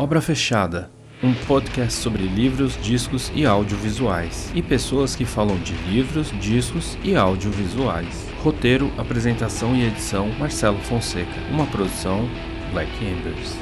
Obra Fechada, um podcast sobre livros, discos e audiovisuais, e pessoas que falam de livros, discos e audiovisuais. Roteiro, apresentação e edição Marcelo Fonseca, uma produção Black Embers.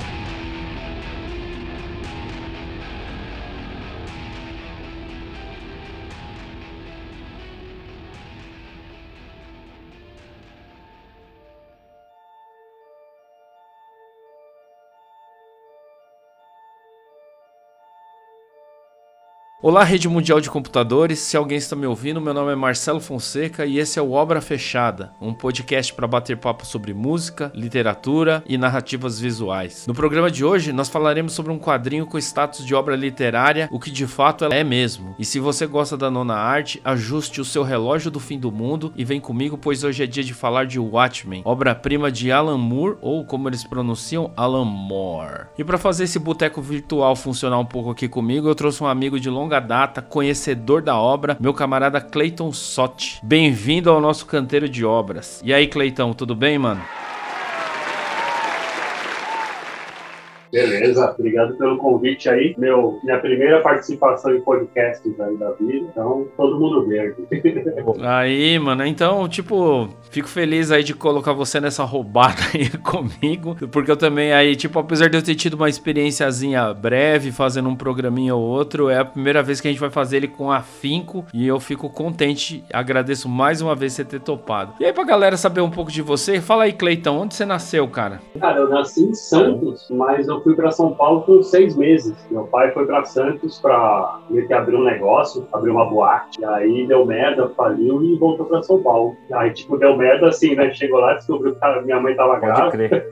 Olá, rede mundial de computadores. Se alguém está me ouvindo, meu nome é Marcelo Fonseca e esse é o Obra Fechada, um podcast para bater papo sobre música, literatura e narrativas visuais. No programa de hoje, nós falaremos sobre um quadrinho com status de obra literária, o que de fato ela é mesmo. E se você gosta da nona arte, ajuste o seu relógio do fim do mundo e vem comigo, pois hoje é dia de falar de Watchmen, obra-prima de Alan Moore, ou como eles pronunciam, Alan Moore. E para fazer esse boteco virtual funcionar um pouco aqui comigo, eu trouxe um amigo de longa longa data, conhecedor da obra, meu camarada Clayton Sotti. Bem-vindo ao nosso canteiro de obras. E aí, Clayton, tudo bem, mano? Beleza, obrigado pelo convite aí. Meu, minha primeira participação em podcasts aí da vida, então todo mundo verde. aí, mano, então, tipo, fico feliz aí de colocar você nessa roubada aí comigo, porque eu também aí, tipo, apesar de eu ter tido uma experiênciazinha breve fazendo um programinha ou outro, é a primeira vez que a gente vai fazer ele com afinco e eu fico contente, agradeço mais uma vez você ter topado. E aí, pra galera saber um pouco de você, fala aí, Cleitão, onde você nasceu, cara? Cara, eu nasci em Santos, mas eu eu fui para São Paulo com seis meses. Meu pai foi para Santos para que abrir um negócio, abrir uma boate. E aí deu merda, faliu e voltou para São Paulo. Aí, tipo, deu merda assim, né? Chegou lá, descobriu que minha mãe tava grávida.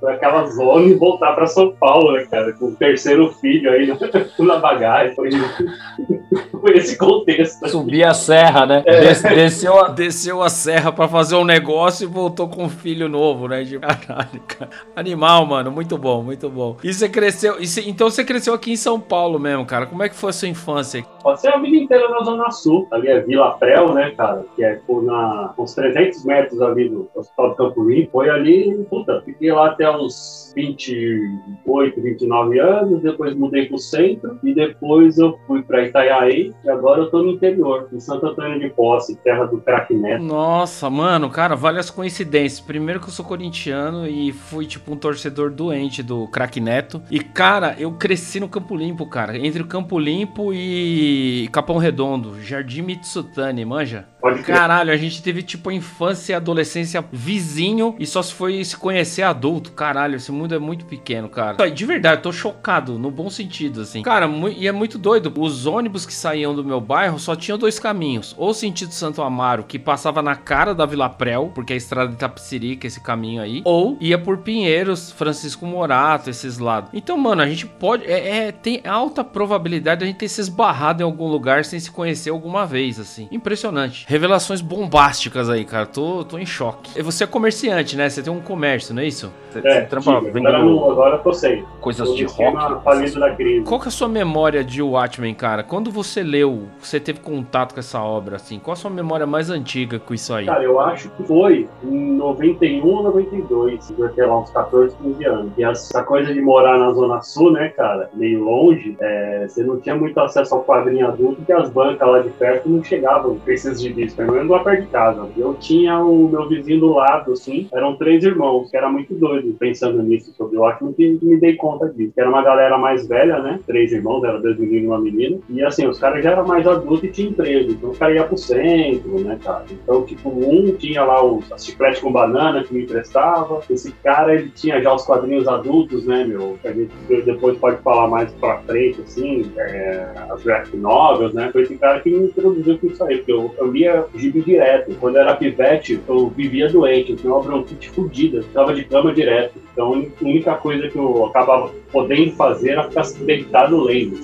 Foi aquela zona e voltar para São Paulo, né, cara? Com o terceiro filho aí na bagagem. Foi, foi esse contexto. Subir a serra, né? É. Desceu, a, desceu a serra para fazer um negócio e voltou com um filho novo, né? De caralho, cara. Animal, mano. Muito bom muito bom. E você cresceu. E você, então você cresceu aqui em São Paulo mesmo, cara. Como é que foi a sua infância? Passei a vida inteira na Zona Sul. Ali é Vila Prel, né, cara? Que é por na, uns 300 metros ali do Hospital do Campo Limpo. Foi ali, puta, fiquei lá até uns 28, 29 anos. Depois mudei pro centro. E depois eu fui pra Itaiaí. E agora eu tô no interior, em Santo Antônio de Posse, terra do craque Neto. Nossa, mano, cara, várias coincidências. Primeiro que eu sou corintiano e fui, tipo, um torcedor doente do craque Neto. E, cara, eu cresci no Campo Limpo, cara. Entre o Campo Limpo e Capão Redondo. Jardim Mitsutani, manja? Pode crer. Caralho, a gente teve, tipo, infância e adolescência vizinho e só se foi se conhecer adulto. Caralho, esse mundo é muito pequeno, cara. De verdade, eu tô chocado, no bom sentido, assim. Cara, e é muito doido. Os ônibus que saíam do meu bairro só tinham dois caminhos. Ou sentido Santo Amaro, que passava na cara da Vila Prel, porque é a estrada de Itapecerica, esse caminho aí. Ou ia por Pinheiros, Francisco Moraes esses lados. Então, mano, a gente pode. É, é, tem alta probabilidade de a gente ter se esbarrado em algum lugar sem se conhecer alguma vez, assim. Impressionante. Revelações bombásticas aí, cara. Tô, tô em choque. Você é comerciante, né? Você tem um comércio, não é isso? Você, é, você trampa vendendo... agora, tô sem. Coisas tô de rock. Falido da crise. Qual que é a sua memória de Watchmen, cara? Quando você leu, você teve contato com essa obra, assim? Qual a sua memória mais antiga com isso aí? Cara, eu acho que foi em 91 ou 92. Eu tinha lá uns 14, 15 anos. E essa coisa de morar na Zona Sul, né, cara, meio longe, é, você não tinha muito acesso ao quadrinho adulto, porque as bancas lá de perto não chegavam com esses gibis, pelo menos lá perto de casa. Eu tinha o meu vizinho do lado, assim, eram três irmãos, que era muito doido pensando nisso sobre o Watchmen, que me dei conta disso. Era uma galera mais velha, né, três irmãos, era dois meninos e uma menina, e assim, os caras já eram mais adultos e tinham emprego, então o cara ia pro centro, né, cara. Então, tipo, um tinha lá os chiclete com banana que me emprestava, esse cara, ele tinha já os quadrinhos adultos, né, meu? Que a gente depois pode falar mais pra frente, assim, é, as graphic novels, né? Foi esse cara que me introduziu com isso aí, porque eu, eu lia gibi direto. Quando eu era pivete, eu vivia doente, eu tinha uma bronquite fodida, tava de cama direto. Então, a única coisa que eu acabava podendo fazer era ficar deitado lendo.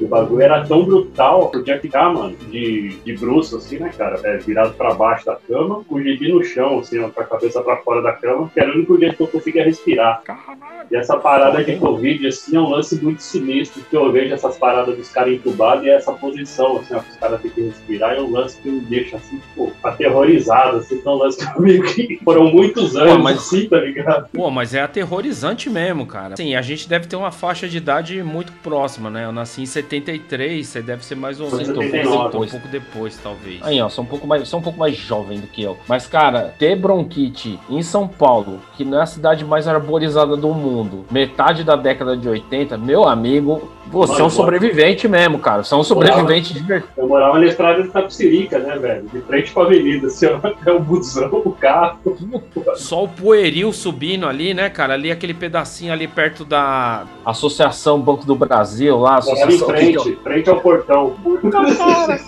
O bagulho era tão brutal, que ficar, mano, de, de bruxo, assim, né, cara? É, virado pra baixo da cama, com o gibi no chão, assim, com a cabeça pra fora da cama, que era o único jeito que eu conseguia respirar. E essa parada de Covid, assim, é um lance muito sinistro, que eu vejo essas paradas dos caras entubados e essa posição, assim, ó, que os caras têm que respirar, é um lance que me deixa, assim, tipo, aterrorizado, assim, então é um lance comigo que foram muitos anos, Pô, mas, assim, tá ligado? Pô, mas é aterrorizante mesmo, cara. Sim, a gente deve ter uma faixa de idade muito próxima, né? Eu nasci em 73, você deve ser mais ou menos um, pouco, um pouco depois, talvez. Aí, ó, sou um pouco mais, sou um pouco mais jovem do que eu. Mas, cara, ter bronquite em São Paulo, que não é a cidade mais arborizada do mundo, metade da década de 80, meu amigo, você é um sobrevivente mesmo, cara. Você é um sobrevivente de verdade. Eu morava na estrada de Tapsirica, né, velho? De frente pra avenida, assim, até o busão, o carro. Só o poeril subindo ali, né, cara? Ali aquele pedacinho ali perto da. Associação Banco do Brasil lá. Associação... em frente, frente ao portão. Cara,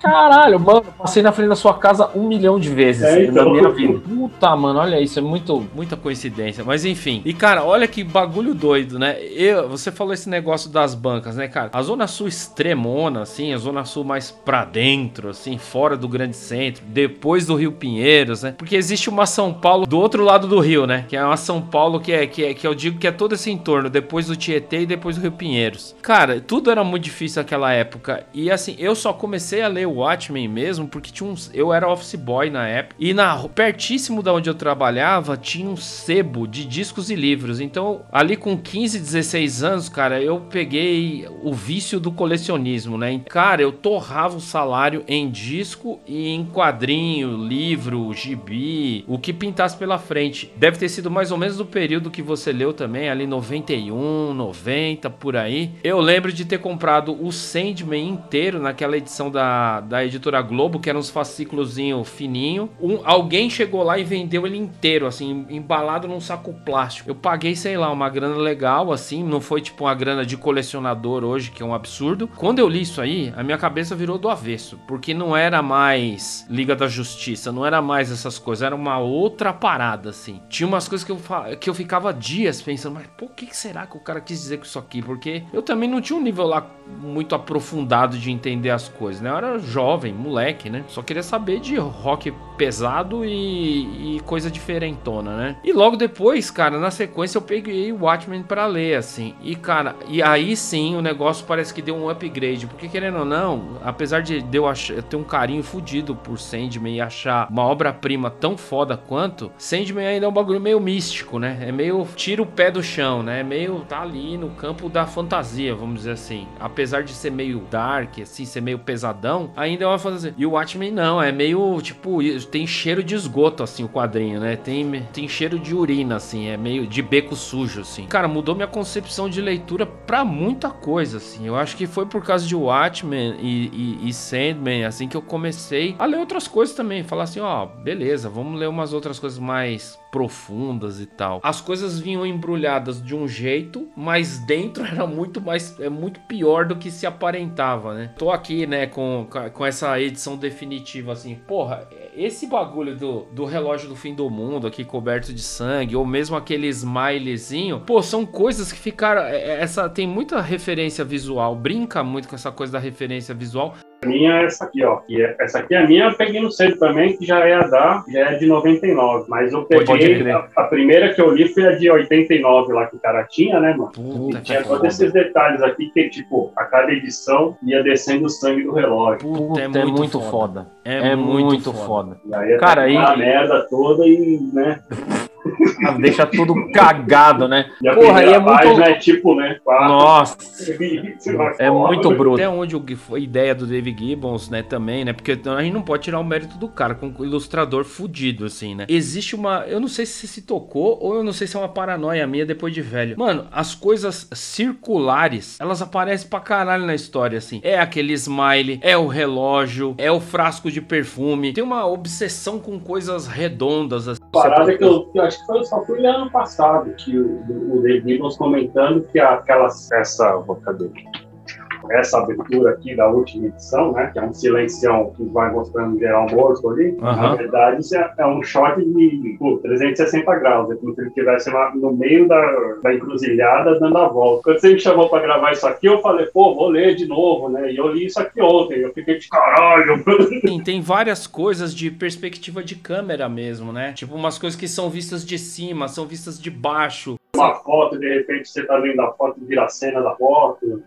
caralho, mano, passei na frente da sua casa um milhão de vezes é, então. na minha vida. Puta, mano, olha isso, é muito. Muita coincidência. Mas enfim. E, cara, olha que bagulho doido, né? Eu, você falou esse negócio da das bancas, né, cara? A Zona Sul extremona, assim, a Zona Sul mais pra dentro, assim, fora do grande centro, depois do Rio Pinheiros, né? Porque existe uma São Paulo do outro lado do rio, né? Que é uma São Paulo que é, que, é, que eu digo que é todo esse entorno, depois do Tietê e depois do Rio Pinheiros. Cara, tudo era muito difícil naquela época. E assim, eu só comecei a ler o Watchmen mesmo porque tinha uns. Eu era office boy na época. E na, pertíssimo da onde eu trabalhava, tinha um sebo de discos e livros. Então, ali com 15, 16 anos, cara, eu peguei o vício do colecionismo, né? Cara, eu torrava o salário em disco e em quadrinho, livro, gibi, o que pintasse pela frente. Deve ter sido mais ou menos do período que você leu também, ali 91, 90, por aí. Eu lembro de ter comprado o Sandman inteiro naquela edição da, da editora Globo, que eram uns fascículozinho fininho. Um, alguém chegou lá e vendeu ele inteiro, assim, embalado num saco plástico. Eu paguei, sei lá, uma grana legal, assim, não foi tipo uma grana de colecionador hoje, que é um absurdo. Quando eu li isso aí, a minha cabeça virou do avesso, porque não era mais Liga da Justiça, não era mais essas coisas, era uma outra parada, assim. Tinha umas coisas que eu, que eu ficava dias pensando, mas por que será que o cara quis dizer com isso aqui? Porque eu também não tinha um nível lá muito aprofundado de entender as coisas, né? Eu era jovem, moleque, né? Só queria saber de rock pesado e, e coisa diferentona, né? E logo depois, cara, na sequência eu peguei o Watchmen para ler, assim. E, cara, e aí sim o negócio parece que deu um upgrade. Porque querendo ou não, apesar de eu, ter um carinho fudido por Sandman e achar uma obra-prima tão foda quanto, Sandman ainda é um bagulho meio místico, né? É meio tira o pé do chão, né? Meio tá ali no campo da fantasia, vamos dizer assim. Apesar de ser meio dark, assim, ser meio pesadão, ainda é uma fantasia. E o Watchmen não, é meio tipo, tem cheiro de esgoto, assim, o quadrinho, né? Tem, tem cheiro de urina, assim, é meio de beco sujo, assim. Cara, mudou minha concepção de leitura pra muita coisa, assim. Eu acho que foi por causa de Watchmen e, e, e Sandman, assim, que eu comecei a ler outras coisas também. Falar assim, ó, beleza, vamos ler umas outras coisas mais profundas e tal. As coisas vinham embrulhadas de um jeito, mas dentro era muito mais é muito pior do que se aparentava, né? Tô aqui, né, com, com essa edição definitiva assim. Porra, esse bagulho do, do relógio do fim do mundo aqui coberto de sangue ou mesmo aquele smilezinho, pô, são coisas que ficaram é, é, essa tem muita referência visual, brinca muito com essa coisa da referência visual, minha é essa aqui, ó. E é, essa aqui é a minha, eu peguei no centro também, que já é a da, já é de 99. Mas eu peguei, a, a, primeira que eu li foi a de 89 lá que o cara tinha, né, mano? Puta e tinha todos esses detalhes aqui, que tipo, a cada edição ia descendo o sangue do relógio. Puta, é, muito, é muito foda. foda. É, é, muito, muito foda. foda. E aí cara, aí... a merda toda e, né... Deixa tudo cagado, né? E Porra, aí é muito. É tipo, né? Nossa. é muito bruto. Até onde foi a ideia do Dave Gibbons, né? Também, né? Porque a gente não pode tirar o mérito do cara com um ilustrador fudido, assim, né? Existe uma. Eu não sei se se tocou ou eu não sei se é uma paranoia minha depois de velho. Mano, as coisas circulares, elas aparecem pra caralho na história, assim. É aquele smile, é o relógio, é o frasco de perfume. Tem uma obsessão com coisas redondas, assim. Parada que eu, que eu acho que foi, só fui ano passado que o, o David nos comentando que aquelas, essa, cadê? Essa abertura aqui da última edição, né, que é um silencião que vai mostrando geral morto ali, uhum. na verdade isso é, é, um shot de pô, 360 graus, é como se ele estivesse no meio da, da encruzilhada dando a volta. Quando você me chamou para gravar isso aqui, eu falei, pô, vou ler de novo, né, e eu li isso aqui ontem, eu fiquei de caralho. Tem, tem várias coisas de perspectiva de câmera mesmo, né, tipo umas coisas que são vistas de cima, são vistas de baixo, uma foto, de repente você tá vendo a foto, vira a cena da foto.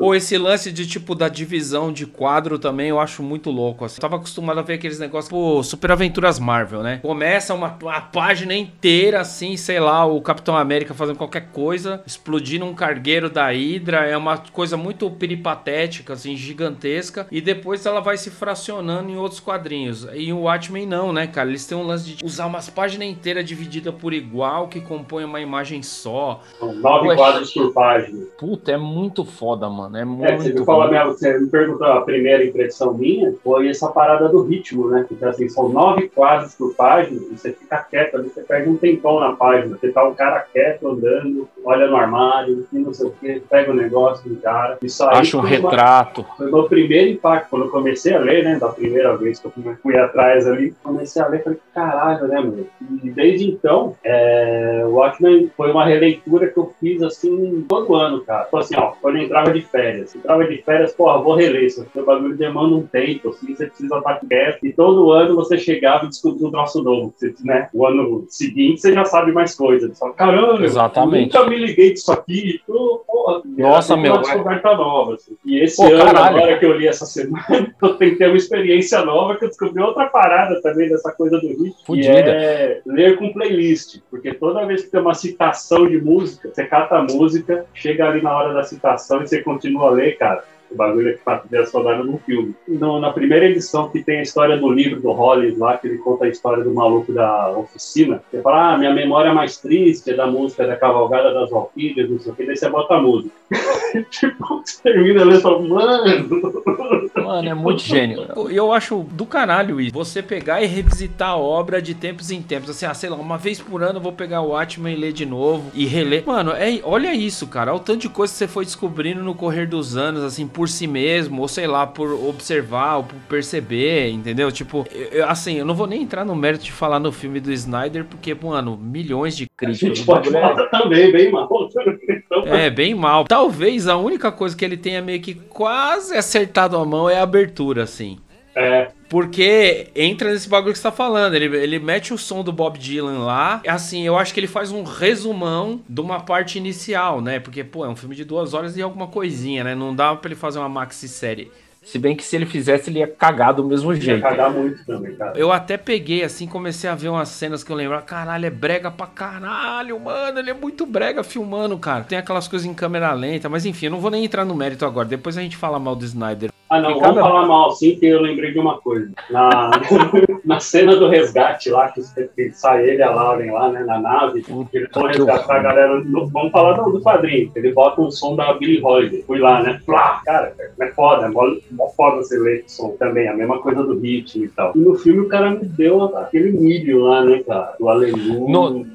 Ou esse lance de tipo da divisão de quadro também eu acho muito louco. Assim. Eu tava acostumado a ver aqueles negócios, pô, Super Aventuras Marvel, né? Começa uma, uma página inteira assim, sei lá, o Capitão América fazendo qualquer coisa, explodindo um cargueiro da Hydra, é uma coisa muito peripatética, assim, gigantesca, e depois ela vai se fracionando em outros quadrinhos. E o Watchmen não, né, cara? Eles têm um lance de usar umas páginas inteiras divididas por igual que compõem uma imagem só. São nove quadros por página. Puta, é muito foda, mano. É É, muito você, me fala, minha- você me perguntou a primeira impressão minha, foi essa parada do ritmo, né? Então, assim, são nove quadros por página e você fica quieto ali, você perde um tempão na página. Você tá um cara quieto, andando, olha no armário, e não sei o quê, pega o negócio do cara. Isso aí Acho um foi uma- retrato. Foi meu primeiro impacto, quando eu comecei a ler, né? Da primeira vez que eu fui, atrás ali, comecei a ler, falei, caralho, né, meu? E desde então, é, o Watchmen foi uma releitura que eu fiz, assim, todo ano, cara. Tipo assim, ó, quando eu entrava de férias. Entrava de férias, porra, vou reler. Isso aqui, o bagulho demanda um tempo, assim, você precisa estar quieto. E todo ano você chegava e descobria um troço novo. Você, né? O ano seguinte você já sabe mais coisas. Caramba, Exatamente. nunca me liguei disso aqui. Pô, porra, Nossa, era meu, Uma descoberta nova, assim. E esse Pô, ano, caralho. agora que eu li essa semana, eu ter uma experiência nova, que eu descobri outra parada também dessa coisa do ritmo. Que Fudida. é ler com playlist. Porque toda vez que tem uma citação de música, você cata a música, chega ali na hora da citação e você continua a ler, cara. O bagulho é que faz trilha sonora num filme. No- na primeira edição, que tem a história do livro do Hollis lá, que ele conta a história do maluco da oficina, você fala, ah, minha memória mais triste é da música da Cavalgada das Valquírias, não sei o que, daí você bota a música. tipo, você termina lendo e fala, mano, Mano, é muito gênio. Pô, Eu acho do caralho isso. Você pegar e revisitar a obra de tempos em tempos. Assim, ah, sei lá, uma vez por ano eu vou pegar o Watchmen e ler de novo. E reler. Mano, é, olha isso, cara. Olha o tanto de coisa que você foi descobrindo no correr dos anos, assim, por si mesmo. Ou sei lá, por observar, ou por perceber, entendeu? Tipo, eu- assim, eu não vou nem entrar no mérito de falar no filme do Snyder, porque, mano, milhões de a críticas. gente O pode falar também, bem mal. Então, é, bem mal. Talvez a única coisa que ele tenha meio que quase acertado a mão é a abertura, assim. é, Porque entra nesse bagulho que você tá falando. Ele, ele mete o som do Bob Dylan lá. Assim, eu acho que ele faz um resumão de uma parte inicial, né? Porque, pô, é um filme de duas horas e alguma coisinha, né? Não dá pra ele fazer uma maxi-série. Se bem que se ele fizesse, ele ia cagar do mesmo ia jeito. cagar muito também, cara. Eu até peguei, assim, comecei a ver umas cenas que eu lembro. Caralho, é brega pra caralho, mano. Ele é muito brega filmando, cara. Tem aquelas coisas em câmera lenta, mas enfim, eu não vou nem entrar no mérito agora. Depois a gente fala mal do Snyder. Ah, não, vamos falar mal sim, que eu lembrei de uma coisa. Na, na cena do resgate lá, que, que sai ele e a Lauren lá, né, na nave, eles vão resgatar a galera. vamos falar do, do quadrinho. Ele bota um som da Billy Holiday. Fui lá, né? Plá, cara, é foda, é mó, mó foda você ler esse som também, a mesma coisa do ritmo e tal. E no filme o cara me deu aquele milho lá, né, cara? Do aleluia. No-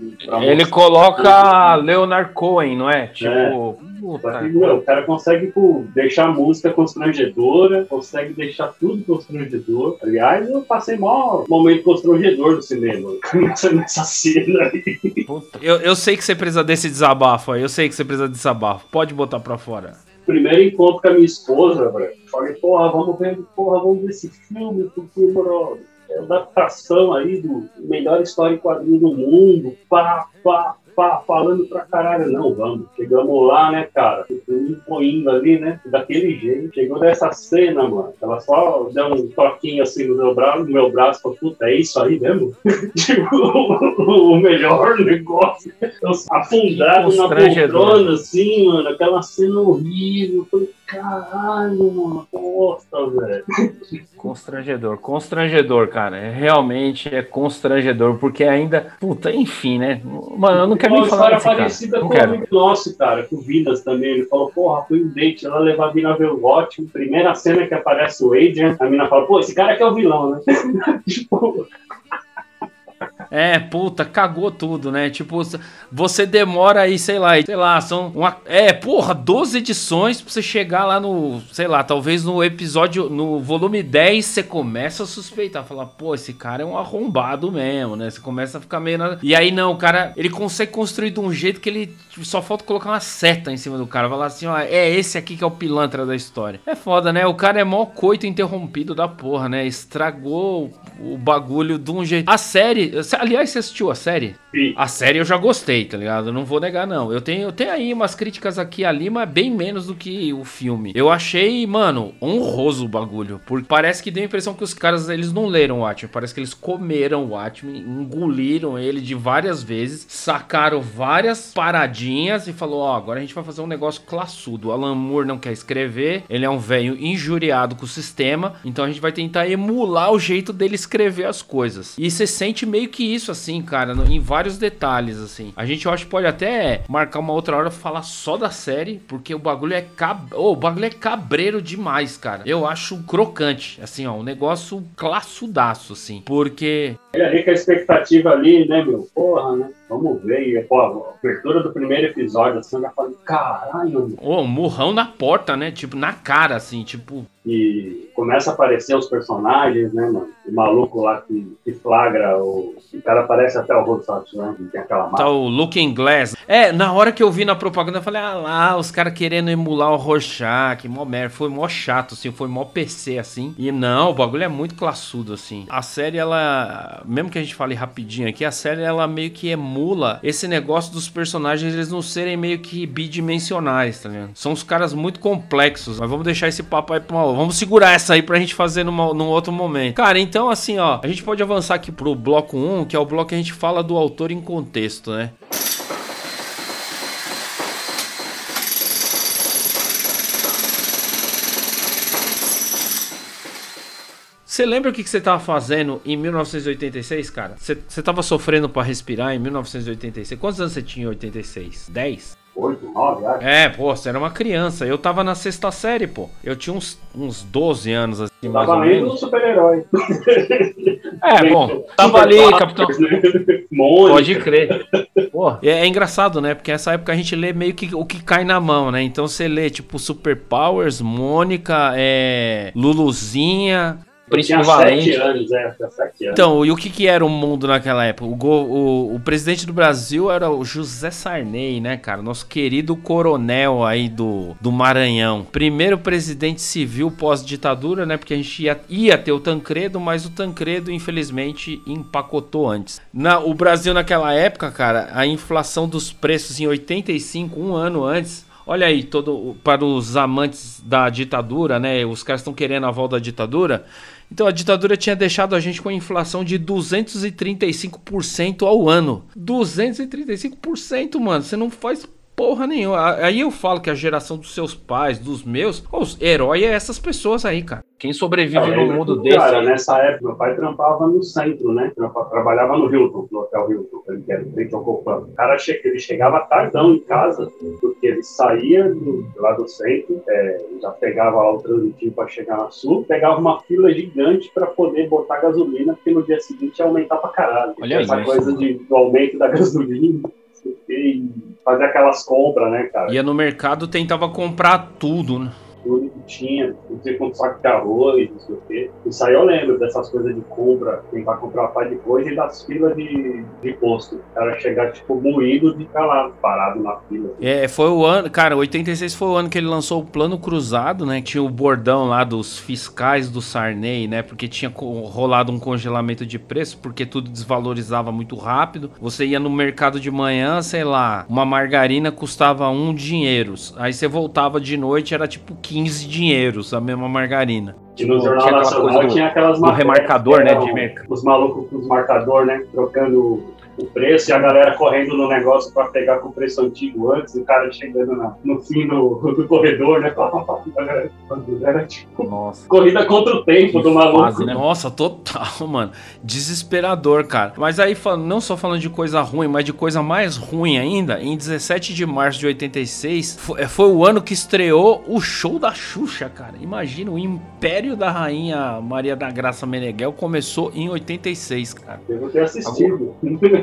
Ele mostrar- coloca Leonard Cohen, não é? Tipo, Só puta, meu, o cara consegue pô, deixar a música constrangedora, consegue deixar tudo constrangedor. Aliás, eu passei maior momento constrangedor do cinema nessa, nessa cena aí. Eu, eu sei que você precisa desse desabafo aí. Eu sei que você precisa desse desabafo. Pode botar pra fora. Primeiro encontro com a minha esposa, velho. Falei, porra, vamos ver, porra, vamos ver esse filme, porque, mano, é adaptação aí do melhor história em quadrinho do mundo, pá, pá, pá, falando pra caralho. Não, vamos. Chegamos lá, né, cara? Fui indo ali, né? Daquele jeito. Chegou nessa cena, mano. Ela só deu um toquinho assim no meu braço, no meu braço, falou, puta, é isso aí mesmo? tipo, o melhor negócio. Eu afundado na poltrona, assim, mano, aquela cena horrível. Falei, caralho, mano, bosta, velho. Constrangedor, constrangedor, cara. É, realmente é constrangedor, porque ainda. Puta, enfim, né? Mano, eu não quero Uma nem falar história desse cara. parecida Não com o amigo nosso, cara, com o Vidas também. Ele falou, porra, fui um date, ela levar a mina ver o. Primeira cena que aparece o Adrian, a mina fala, pô, esse cara que é o vilão, né? tipo, É, puta, cagou tudo, né? Tipo, você demora aí, sei lá, sei lá, são uma, é, porra, 12 edições pra você chegar lá no, sei lá, talvez no episódio, no volume 10, você começa a suspeitar, falar, pô, esse cara é um arrombado mesmo, né? Você começa a ficar meio na... E aí não, o cara, ele consegue construir de um jeito que ele tipo, só falta colocar uma seta em cima do cara, falar assim, ó, é esse aqui que é o pilantra da história. É foda, né? O cara é mó coito interrompido da porra, né? Estragou o bagulho de um jeito. A série, aliás, você assistiu a série? Sim. A série eu já gostei, tá ligado? Eu não vou negar, não. Eu tenho, eu tenho aí umas críticas aqui ali, mas bem menos do que o filme. Eu achei, mano, honroso o bagulho. Porque parece que deu a impressão que os caras, eles não leram o Watchmen. Parece que eles comeram o Watchmen, engoliram ele de várias vezes, sacaram várias paradinhas e falou, ó, agora a gente vai fazer um negócio classudo. O Alan Moore não quer escrever, ele é um velho injuriado com o sistema, então a gente vai tentar emular o jeito dele escrever as coisas. E você sente meio que isso, assim, cara, no- em vários detalhes, assim. A gente, eu acho pode até marcar uma outra hora falar só da série, porque o bagulho é cab... oh, o bagulho é cabreiro demais, cara. Eu acho crocante, assim, ó, um negócio classudaço, assim. Porque Ele ali com a expectativa ali, né, meu? Porra, né? Vamos ver. E, pô, a abertura do primeiro episódio, assim, eu já falei, caralho, meu. Ô, um murrão na porta, né? Tipo, na cara, assim, tipo. E começa a aparecer os personagens, né, mano? O maluco lá que, que flagra, o, o cara parece até o Rosati, né? Que tem aquela Tá máscara. o Looking Glass. É, na hora que eu vi na propaganda, eu falei, ah lá, os caras querendo emular o Rorschach, mó merda. Foi mó chato, assim, foi mó PC, assim. E não, o bagulho é muito classudo, assim. A série, ela, mesmo que a gente fale rapidinho aqui, a série, ela meio que emula esse negócio dos personagens, eles não serem meio que bidimensionais, tá ligado? São os caras muito complexos. Mas vamos deixar esse papo aí pra uma... Vamos segurar essa aí pra gente fazer numa, num outro momento. Cara, então, assim, ó, a gente pode avançar aqui pro bloco 1, que é o bloco que a gente fala do autor em contexto, né? Você lembra o que você tava fazendo em 1986, cara? Você, tava sofrendo pra respirar em 1986. Quantos anos você tinha em 86? 10? Oito, nove, acho. É, pô, você era uma criança. Eu tava na sexta série, pô. Eu tinha uns, uns 12 anos, assim, mais ou Tava lendo um menos. super-herói. É, bom, tava ali, Capitão. Mônica. Pode crer. Pô, é, é engraçado, né? Porque nessa época a gente lê meio que o que cai na mão, né? Então você lê, tipo, Super Powers, Mônica, é, Luluzinha, Príncipe sete Valente. anos, é, tinha sete anos. Então, e o que, que era o mundo naquela época? O, go- o- o presidente do Brasil era o José Sarney, né, cara? Nosso querido coronel aí do, do Maranhão. Primeiro presidente civil pós-ditadura, né? Porque a gente ia, ia ter o Tancredo, mas o Tancredo, infelizmente, empacotou antes. Na, o Brasil, naquela época, cara, a inflação dos preços em 85, um ano antes. Olha aí, todo para os amantes da ditadura, né? Os caras estão querendo a volta da ditadura. Então a ditadura tinha deixado a gente com a inflação de 235% ao ano. 235%, mano. Você não faz porra nenhuma. Aí eu falo que a geração dos seus pais, dos meus, os herói é essas pessoas aí, cara. Quem sobrevive num mundo desse Cara, aí, nessa época, meu pai trampava no centro, né? Trabalhava no Hilton, no Hotel Hilton, ele que era frente ao Copan. O cara che ele chegava tardão em casa, porque ele saía do, lá do centro, é, já pegava lá o transitinho para chegar na Sul, pegava uma fila gigante para poder botar gasolina, porque no dia seguinte ia aumentar pra caralho. Olha Essa isso. coisa de, do aumento da gasolina, e fazer aquelas compras, né, cara? Ia no mercado tentava comprar tudo, né? Tudo que tinha, não sei quanto saco de arroz, não sei o quê. Isso aí eu lembro dessas coisas de compra, tentar comprar par de coisa e das filas de, de posto. O cara chegar, tipo, moído de ficar lá, parado na fila. É, foi o ano, cara, 86 foi o ano que ele lançou o Plano Cruzado, né? Tinha o bordão lá dos fiscais do Sarney, né? Porque tinha rolado um congelamento de preço, porque tudo desvalorizava muito rápido. Você ia no mercado de manhã, sei lá, uma margarina custava um dinheiros. Aí você voltava de noite, era tipo 15 dinheiros a mesma margarina. E no Tipo, Jornal tinha Nacional do- tinha aquelas do remarcador, né, de. Os malucos com os marcadores, né? Trocando o preço e a galera correndo no negócio para pegar com o preço antigo antes, e o cara chegando na- no fim do, do corredor, né? Era tipo Nossa. corrida contra o tempo Que do maluco. fase, né? Nossa, total, mano. Desesperador, cara. Mas aí, não só falando de coisa ruim, mas de coisa mais ruim ainda, em 17 de março de 86, fo- eh, foi o ano que estreou o show da Xuxa, cara. Imagina, o Império da Rainha Maria da Graça Meneghel começou em 86, cara. Devo ter assistido.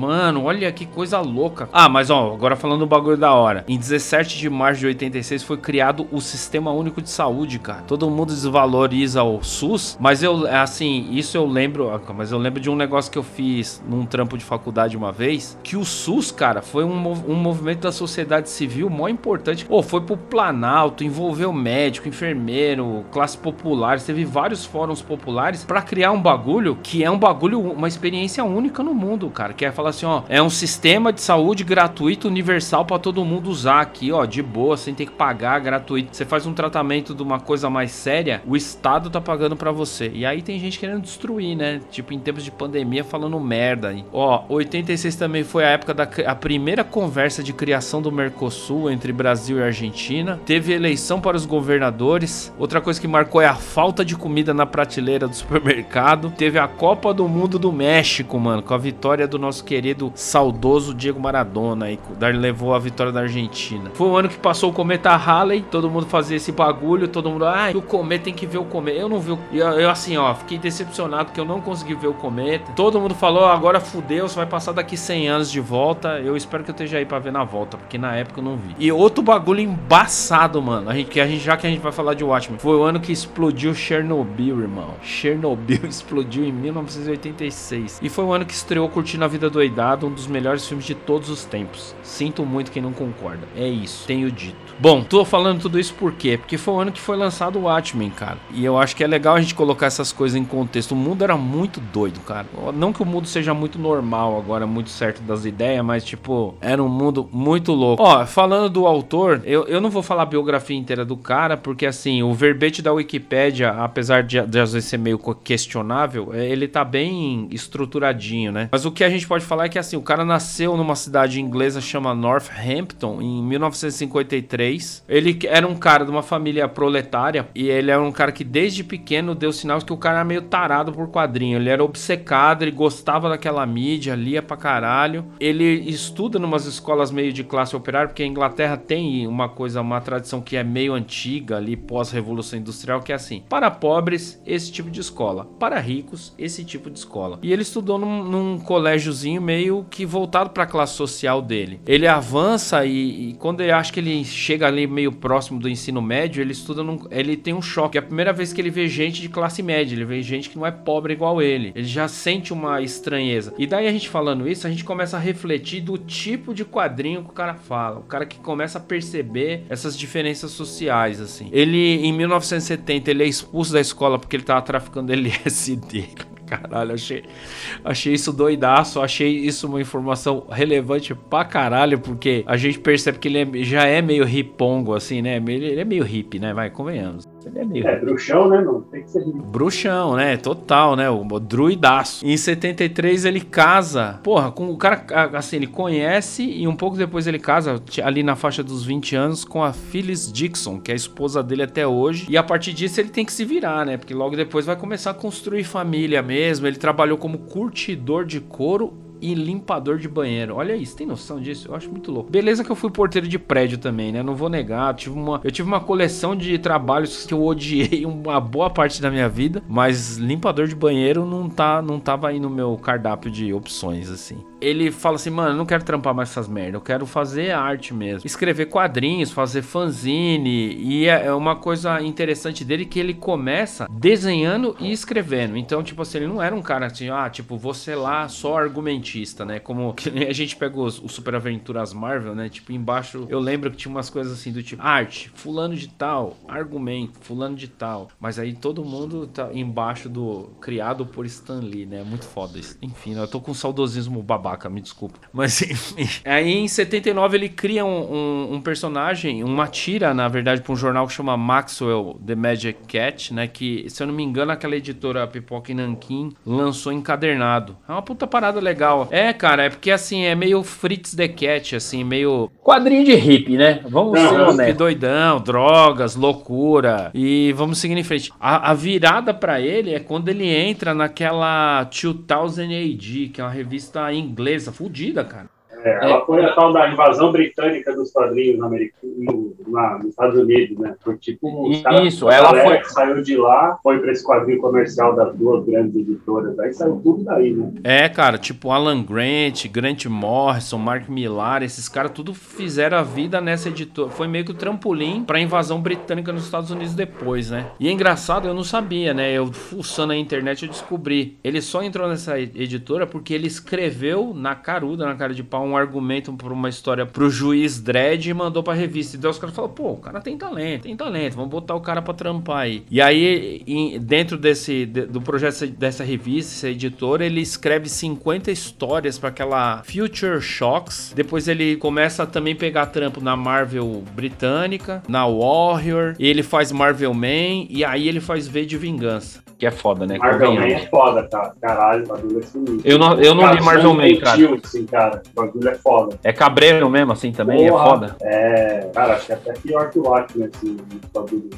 Mano, olha que coisa louca. Ah, mas ó, agora falando do bagulho da hora. Em 17 de março de 86 foi criado o Sistema Único de Saúde, cara. Todo mundo desvaloriza o SUS, mas eu, assim, isso eu lembro, ah, mas eu lembro de um negócio que eu fiz num trampo de faculdade uma vez, que o SUS, cara, foi um, um movimento da sociedade civil mó importante. Pô, foi pro Planalto, envolveu médico, enfermeiro, classe popular, teve vários fóruns populares para criar um bagulho que é um bagulho, uma experiência única no mundo, cara, que é falar assim, ó, é um sistema de saúde gratuito, universal para todo mundo usar aqui, ó, de boa, sem ter que pagar, gratuito. Você faz um tratamento de uma coisa mais séria, o Estado tá pagando para você. E aí tem gente querendo destruir, né? Tipo, em tempos de pandemia, falando merda. Ó, 86 também foi a época da a primeira conversa de criação do Mercosul entre Brasil e Argentina. Teve eleição para os governadores. Outra coisa que marcou é a falta de comida na prateleira do supermercado. Teve a Copa do Mundo do México, mano, com a vitória do nosso querido saudoso Diego Maradona. E levou a vitória da Argentina. Foi o ano que passou o cometa Halley. Todo mundo fazia esse bagulho. Todo mundo, ah, o cometa tem que ver o cometa. Eu não vi. Eu, eu assim, ó, fiquei decepcionado que eu não consegui ver o cometa. Todo mundo falou, agora fudeu, você vai passar daqui 100 anos de volta. Eu espero que eu esteja aí pra ver na volta, porque na época eu não vi. E outro bagulho embaçado, mano. A gente, que a gente, já que a gente vai falar de Watchmen, foi o ano que explodiu Chernobyl, irmão. Chernobyl explodiu em 1986. E foi o ano que estreou Curtindo a Vida Doidado, um dos melhores filmes de todos os tempos. Sinto muito quem não concorda. É isso, tenho dito. Bom, tô falando tudo isso por quê? Porque foi o ano que foi lançado o Watchmen, cara. E eu acho que é legal a gente colocar essas coisas em contexto. O mundo era muito doido, cara. Não que o mundo seja muito normal agora, muito certo das ideias, mas tipo, era um mundo muito louco. Ó, falando do autor, eu, eu não vou falar a biografia inteira do cara, porque assim, o verbete da Wikipédia, apesar de, de às vezes ser meio questionável, é, ele tá bem estruturadinho, né? Mas o que a gente pode falar é que assim, o cara nasceu numa cidade inglesa chamada Northampton em 1953. Ele era um cara de uma família proletária e ele era um cara que desde pequeno deu sinais que o cara era meio tarado por quadrinho. Ele era obcecado, ele gostava daquela mídia, lia pra caralho. Ele estuda numas escolas meio de classe operária, porque a Inglaterra tem uma coisa, uma tradição que é meio antiga ali, pós-revolução industrial, que é assim: para pobres, esse tipo de escola, para ricos, esse tipo de escola. E ele estudou num, num colégiozinho meio que voltado para a classe social dele. Ele avança e, e, quando ele acha que ele chega ali meio próximo do ensino médio, ele estuda num, ele tem um choque. É a primeira vez que ele vê gente de classe média, ele vê gente que não é pobre igual ele. Ele já sente uma estranheza. E daí a gente falando isso, a gente começa a refletir do tipo de quadrinho que o cara fala. O cara que começa a perceber essas diferenças sociais, assim. Ele, em 1970, ele é expulso da escola porque ele tava traficando LSD. Caralho, achei, achei isso doidaço, achei isso uma informação relevante pra caralho, porque a gente percebe que ele é, já é meio ripongo, assim, né? Ele, ele é meio hippie, né? Vai, convenhamos. Ele é meio. É, bruxão, né, não? Tem que ser rico. Bruxão, né? Total, né? O druidaço. Em 73 ele casa. Porra, com o cara, assim, ele conhece e um pouco depois ele casa, ali na faixa dos 20 anos, com a Phyllis Dixon, que é a esposa dele até hoje. E a partir disso ele tem que se virar, né? Porque logo depois vai começar a construir família mesmo. Ele trabalhou como curtidor de couro e limpador de banheiro. Olha isso, tem noção disso? Eu acho muito louco. Beleza que eu fui porteiro de prédio também, né? Não vou negar. Eu tive uma, eu tive uma coleção de trabalhos que eu odiei uma boa parte da minha vida, mas limpador de banheiro não tá, não tava aí no meu cardápio de opções assim ele fala assim, mano, eu não quero trampar mais essas merdas, eu quero fazer arte mesmo. Escrever quadrinhos, fazer fanzine. E é, é uma coisa interessante dele que ele começa desenhando e escrevendo. Então, tipo assim, ele não era um cara assim, ah, tipo, você lá só argumentista, né? Como a gente pega os, Super Aventuras Marvel, né? Tipo, embaixo eu lembro que tinha umas coisas assim do tipo, arte, fulano de tal, argumento, fulano de tal. Mas aí todo mundo tá embaixo do criado por Stan Lee, né? Muito foda isso. Enfim, eu tô com saudosismo babá babaca, me desculpa. Mas enfim. Aí em 79 ele cria um, um, um personagem, uma tira, na verdade, para um jornal que chama Maxwell The Magic Cat, né? Que, se eu não me engano, aquela editora Pipoca e Nankin lançou encadernado. É uma puta parada legal. É, cara, é porque assim, é meio Fritz the Cat, assim, meio. Quadrinho de hippie, né? Vamos não, ser honestos. doidão, drogas, loucura. E vamos seguir em frente. A, a virada para ele é quando ele entra naquela 2000 AD, que é uma revista inglesa inglesa, fudida, cara. É, ela foi a tal da invasão britânica dos quadrinhos americanos, na, nos Estados Unidos, né? Foi tipo, Isso, ela foi. Que saiu de lá, foi pra esse quadrinho comercial das duas grandes editoras, aí saiu tudo daí, né? É, cara, tipo Alan Grant, Grant Morrison, Mark Millar, esses caras tudo fizeram a vida nessa editora. Foi meio que o trampolim pra invasão britânica nos Estados Unidos depois, né? E é engraçado, eu não sabia, né? Eu fuçando a internet eu descobri. Ele só entrou nessa editora porque ele escreveu na caruda, na cara de pau, um argumento pra uma história pro juiz Dredd e mandou pra revista. E daí os caras falaram, pô, o cara tem talento, tem talento, vamos botar o cara pra trampar aí. E aí, em, dentro desse do projeto dessa revista, essa editora, ele escreve 50 histórias para aquela Future Shocks. Depois ele começa a também pegar trampo na Marvel britânica, na Warrior, e ele faz Marvel Man, e aí ele faz V de Vingança. Que é foda, né? Marvel Man é foda, cara. Caralho, o bagulho é sinistro. Eu não, eu não li Marvel Man, cara. Assim, cara. O bagulho é foda. É cabreiro mesmo, assim, também? Porra, é foda? É, cara, acho que é até pior que o Watchmen, assim, bagulho.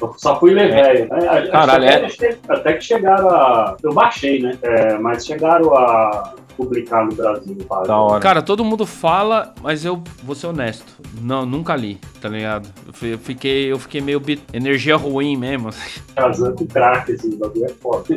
Eu só fui ler É. velho. Né? Caralho, até, é. até que chegaram a. Eu baixei, né? É, mas chegaram a publicar no Brasil. Da hora. Cara, todo mundo fala, mas eu vou ser honesto. Não, nunca li, tá ligado? Eu fi- eu fiquei, eu fiquei meio bit... energia ruim mesmo. assim. Casando com crack, assim, o bagulho é foda.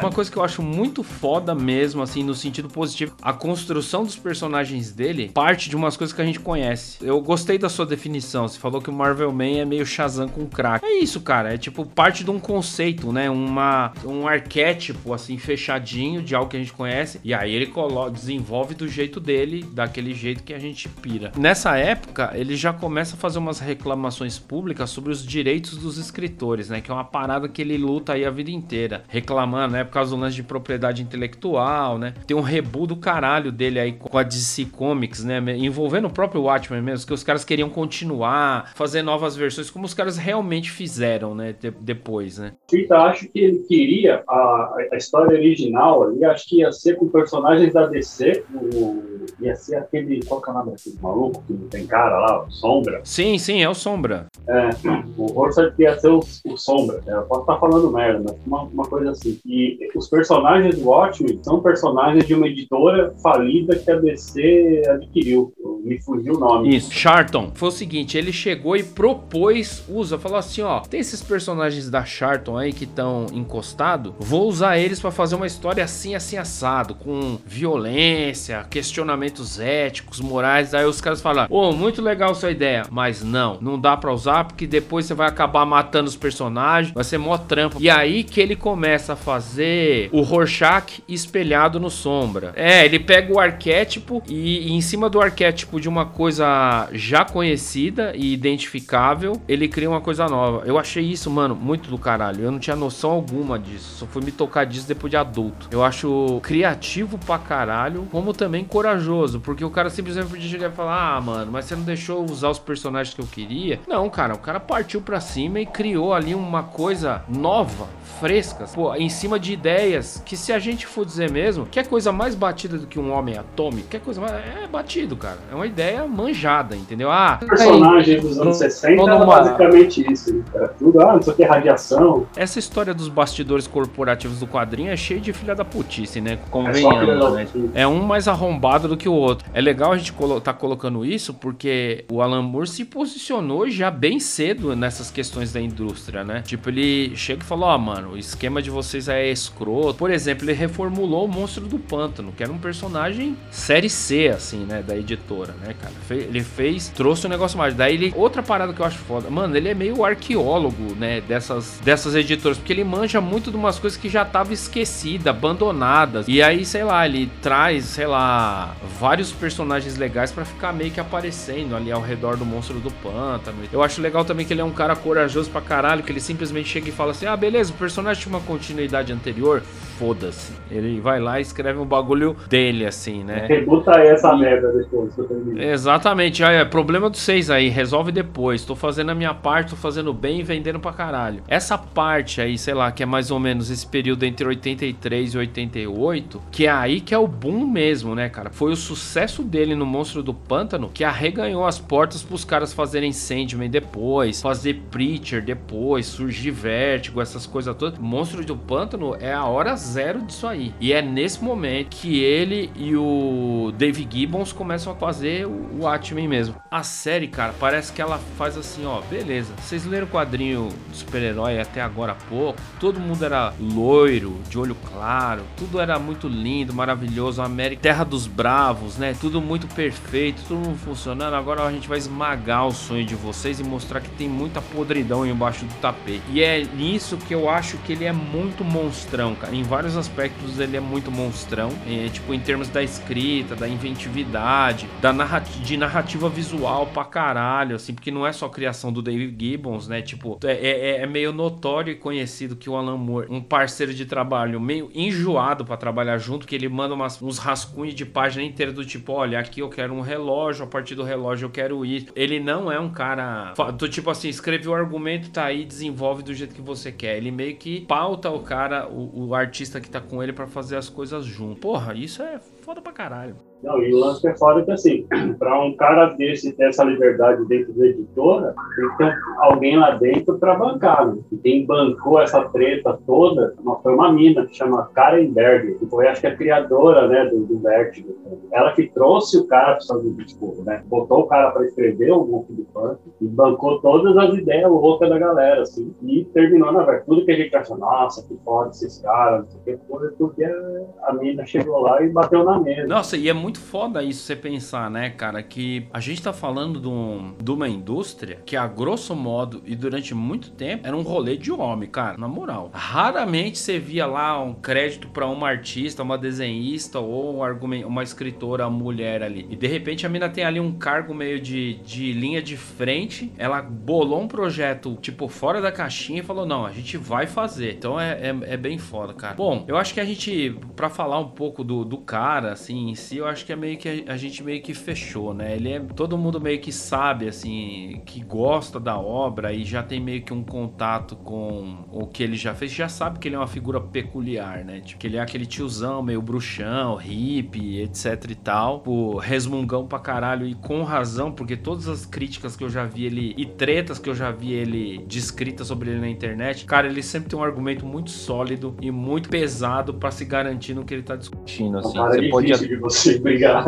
Uma coisa que eu acho muito foda mesmo, assim, no sentido positivo, a construção dos personagens dele parte de umas coisas que a gente conhece. Eu gostei da sua definição. Você falou que o Marvel Man é meio Shazam com crack. É isso, cara. É tipo parte de um conceito, né? Uma, um arquétipo, assim, fechadinho de algo que a gente conhece. E aí ele desenvolve do jeito dele, daquele jeito que a gente pira. Nessa época, ele já começa a fazer umas reclamações públicas sobre os direitos dos escritores, né? Que é uma parada que ele luta aí a vida inteira. Reclamando, né? Por causa do lance de propriedade intelectual, né? Tem um rebu do caralho dele aí com a DC Comics, né? Envolvendo o próprio Watchmen mesmo, que os caras queriam continuar, fazer novas versões, como os caras realmente fizeram, né? de- depois, né? Fita, acho que ele queria a, a história original ali, acho que ia ser com personagens da DC, o, ia ser aquele, qual que é o nome daquele maluco que não tem cara lá, o Sombra. Sim, sim, é o Sombra. É, o Rorschach ia ser o, o Sombra. É, eu posso estar falando merda, mas uma, uma coisa assim. E os personagens do Watchmen são personagens de uma editora falida que a DC adquiriu. Me fugiu o nome. Isso. Charlton. Foi o seguinte, ele chegou e propôs, usa, falou assim, ó, tem esses personagens da Charlton aí que estão encostados, vou usar eles pra fazer uma história assim, assim, assado, com violência, questionamentos éticos, morais, aí os caras falaram, ô, muito legal sua ideia, mas não, não dá pra usar porque depois você vai acabar matando os personagens, vai ser mó trampo. E aí que ele começa a fazer o Rorschach espelhado no Sombra. É, ele pega o arquétipo e, e em cima do arquétipo de uma coisa já conhecida e identificável, ele cria uma coisa nova. Eu achei isso, mano, muito do caralho. Eu não tinha noção alguma disso. Só fui me tocar disso depois de adulto. Eu acho criativo pra caralho, como também corajoso, porque o cara simplesmente podia chegar e falar: "Ah, mano, mas você não deixou usar os personagens que eu queria?". Não, cara, o cara partiu pra cima e criou ali uma coisa nova, fresca, pô, em cima de ideias que se a gente for dizer mesmo, que é coisa mais batida do que um homem atômico, que é coisa mais é batido, cara. É uma ideia manjada, entendeu? Ah, O personagem dos anos 60 tô era numa- basicamente isso. né? Era tudo, ah, não sei o que, radiação. essa história dos bastidores corporativos do quadrinho é cheia de filha da putice, né? É Convenhamos, né? filha da- É um mais arrombado do que o outro. É legal a gente colo tá colocando isso porque o Alan Moore se posicionou já bem cedo nessas questões da indústria, né? Tipo, ele chega e falou: Ó, mano, o esquema de vocês é escroto. Por exemplo, ele reformulou o Monstro do Pântano, que era um personagem série C, assim, né? Da editora, né, cara? Ele fez, trouxe um negócio mais. Daí ele. Outra parada que eu acho foda. Mano, ele é meio arqueólogo, né? Dessas, dessas editoras, porque ele manja muito de umas coisas que já estavam esquecidas, abandonadas. E aí, sei lá, ele traz, sei lá, vários personagens legais pra ficar meio que aparecendo ali ao redor do monstro do pântano. Eu acho legal também que ele é um cara corajoso pra caralho, que ele simplesmente chega e fala assim: ah, beleza, o personagem tinha uma continuidade anterior. Foda-se. Ele vai lá e escreve um bagulho dele, assim, né? Rebuta essa merda depois. Exatamente, aí é problema dos seis aí, resolve depois. Tô fazendo a minha parte, tô fazendo bem e vendendo pra caralho. Essa parte aí, sei lá, que é mais ou menos esse período entre 83 e 88, que é aí que é o boom mesmo, né, cara? Foi o sucesso dele no Monstro do Pântano que arreganhou as portas pros caras fazerem Sandman depois, fazer Preacher depois, surgir Vértigo, essas coisas todas. Monstro do Pântano é a hora zero disso aí. E é nesse momento que ele e o Dave Gibbons começam a fazer fazer o Watchmen mesmo. A série, cara, parece que ela faz assim, ó, beleza. Vocês leram o quadrinho do super-herói até agora há pouco, todo mundo era loiro, de olho claro, tudo era muito lindo, maravilhoso, América, terra dos bravos, né? Tudo muito perfeito, tudo funcionando. Agora a gente vai esmagar o sonho de vocês e mostrar que tem muita podridão embaixo do tapete. E é nisso que eu acho que ele é muito monstrão, cara. Em vários aspectos ele é muito monstrão, é, tipo em termos da escrita, da inventividade, da de narrativa visual pra caralho, assim, porque não é só criação do David Gibbons, né? Tipo, é, é, é meio notório e conhecido que o Alan Moore, um parceiro de trabalho meio enjoado para trabalhar junto, que ele manda umas, uns rascunhos de página inteira do tipo, olha, aqui eu quero um relógio, a partir do relógio eu quero ir. Ele não é um cara do tipo assim, escreve o argumento, tá aí, desenvolve do jeito que você quer. Ele meio que pauta o cara, o, o artista que tá com ele para fazer as coisas junto. Porra, isso é foda pra caralho. Não, e o lance é foda que, assim, para um cara desse ter essa liberdade dentro da editora, tem que ter alguém lá dentro para bancar. Né? E quem bancou essa treta toda foi uma mina que chama Karen Berger, que foi, acho que, a criadora né, do, do Vertigo. Ela que trouxe o cara para os Estados Unidos, né? Botou o cara para escrever o Wolf do Punk e bancou todas as ideias loucas da galera, assim. E terminou, na verdade, tudo que a gente achou, nossa, que foda esses caras, não sei o que, porque a mina chegou lá e bateu na mesa. Nossa, e é muito muito foda isso você pensar, né, cara, que a gente tá falando de, um, de uma indústria que, a grosso modo e durante muito tempo, era um rolê de homem, cara, na moral. Raramente você via lá um crédito para uma artista, uma desenhista ou um uma escritora mulher ali. E de repente a mina tem ali um cargo meio de, de linha de frente, ela bolou um projeto, tipo, fora da caixinha e falou: não, a gente vai fazer. Então é, é, é bem foda, cara. Bom, eu acho que a gente, para falar um pouco do, do cara, assim, em si, eu acho acho que é meio que a, gente meio que fechou, né? Ele é todo mundo meio que sabe assim, que gosta da obra e já tem meio que um contato com o que ele já fez, já sabe que ele é uma figura peculiar, né? Tipo, que ele é aquele tiozão meio bruxão, hippie, etc e tal, pô, resmungão pra caralho e com razão, porque todas as críticas que eu já vi ele e tretas que eu já vi ele descritas sobre ele na internet, cara, ele sempre tem um argumento muito sólido e muito pesado para se garantir no que ele tá discutindo assim. Você pode de você brigar.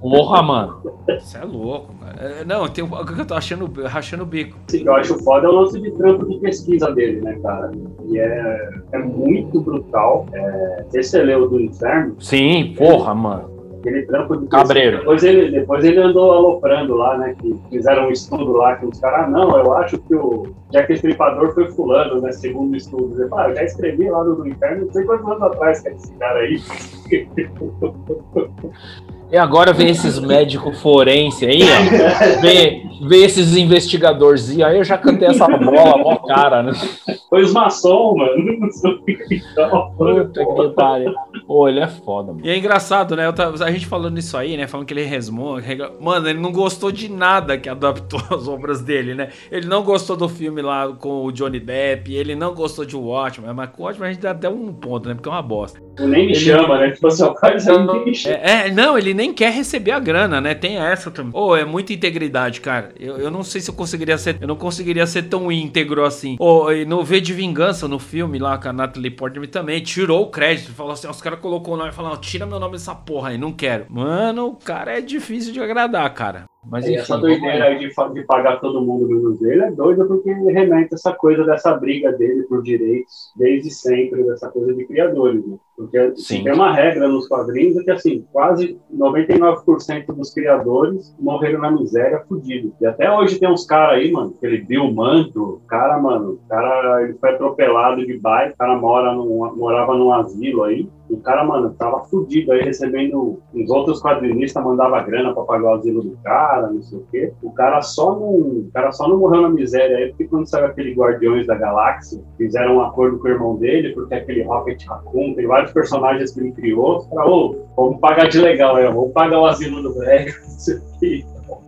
Porra, mano. Você é louco, cara. É, não, tem o que eu tô achando, rachando o bico. Sim, eu acho foda é o lance de trampo de pesquisa dele, né, cara? E é, é muito brutal. É, você leu do Inferno? Sim, porra, mano aquele trampo de Cabreiro. Depois ele, depois ele andou aloprando lá, né? Que fizeram um estudo lá que os caras, ah, não, eu acho que o Jack Estripador foi fulano, né? Segundo o estudo. Eu, ah, eu já escrevi lá no, no Inferno, não sei quantos anos atrás que é esse cara aí. E agora vem esses médicos forense aí, ó. Vê, vê esses investigadorzinhos aí, eu já cantei essa bola, ó, cara, né? Foi os maçom, mano. Puta que pariu. Pô, ele é foda, mano. E é engraçado, né? Tava, a gente falando isso aí, né? Falando que ele resmou. Mano, ele não gostou de nada que adaptou as obras dele, né? Ele não gostou do filme lá com o Johnny Depp, ele não gostou de Watchmen, mas com o Watchmen a gente dá até um ponto, né? Porque é uma bosta. Nem me ele... chama, né? Tipo assim, o cara nem me chama. É, é, não, ele nem quer receber a grana, né? Tem essa também. Ô, oh, é muita integridade, cara. Eu, eu não sei se eu conseguiria ser. Eu não conseguiria ser tão íntegro assim. Ô, oh, no V de Vingança, no filme lá com a Natalie Portman também, tirou o crédito. Falou assim: os caras colocou o nome e falaram: tira meu nome dessa porra aí, não quero. Mano, o cara é difícil de agradar, cara. Mas enfim, essa doideira aí de, de, pagar todo mundo menos ele é doida porque remete essa coisa dessa briga dele por direitos desde sempre, dessa coisa de criadores. Né? Porque Sim. tem uma regra nos quadrinhos que assim, quase 99% dos criadores morreram na miséria fudido. E até hoje tem uns caras aí, mano, aquele Bill Manto, cara, mano, cara ele foi atropelado de bike, o cara mora num, morava num asilo aí. O cara, mano, tava fudido aí, recebendo. Os outros quadrinistas mandavam grana pra pagar o asilo do cara, não sei o quê. O cara só não, o cara só não morreu na miséria aí, porque quando saiu aquele Guardiões da Galáxia, fizeram um acordo com o irmão dele, porque aquele Rocket Raccoon, tem vários personagens que ele criou. Falou, ô, vamos pagar de legal, aí, vamos pagar o asilo do velho, não sei o quê.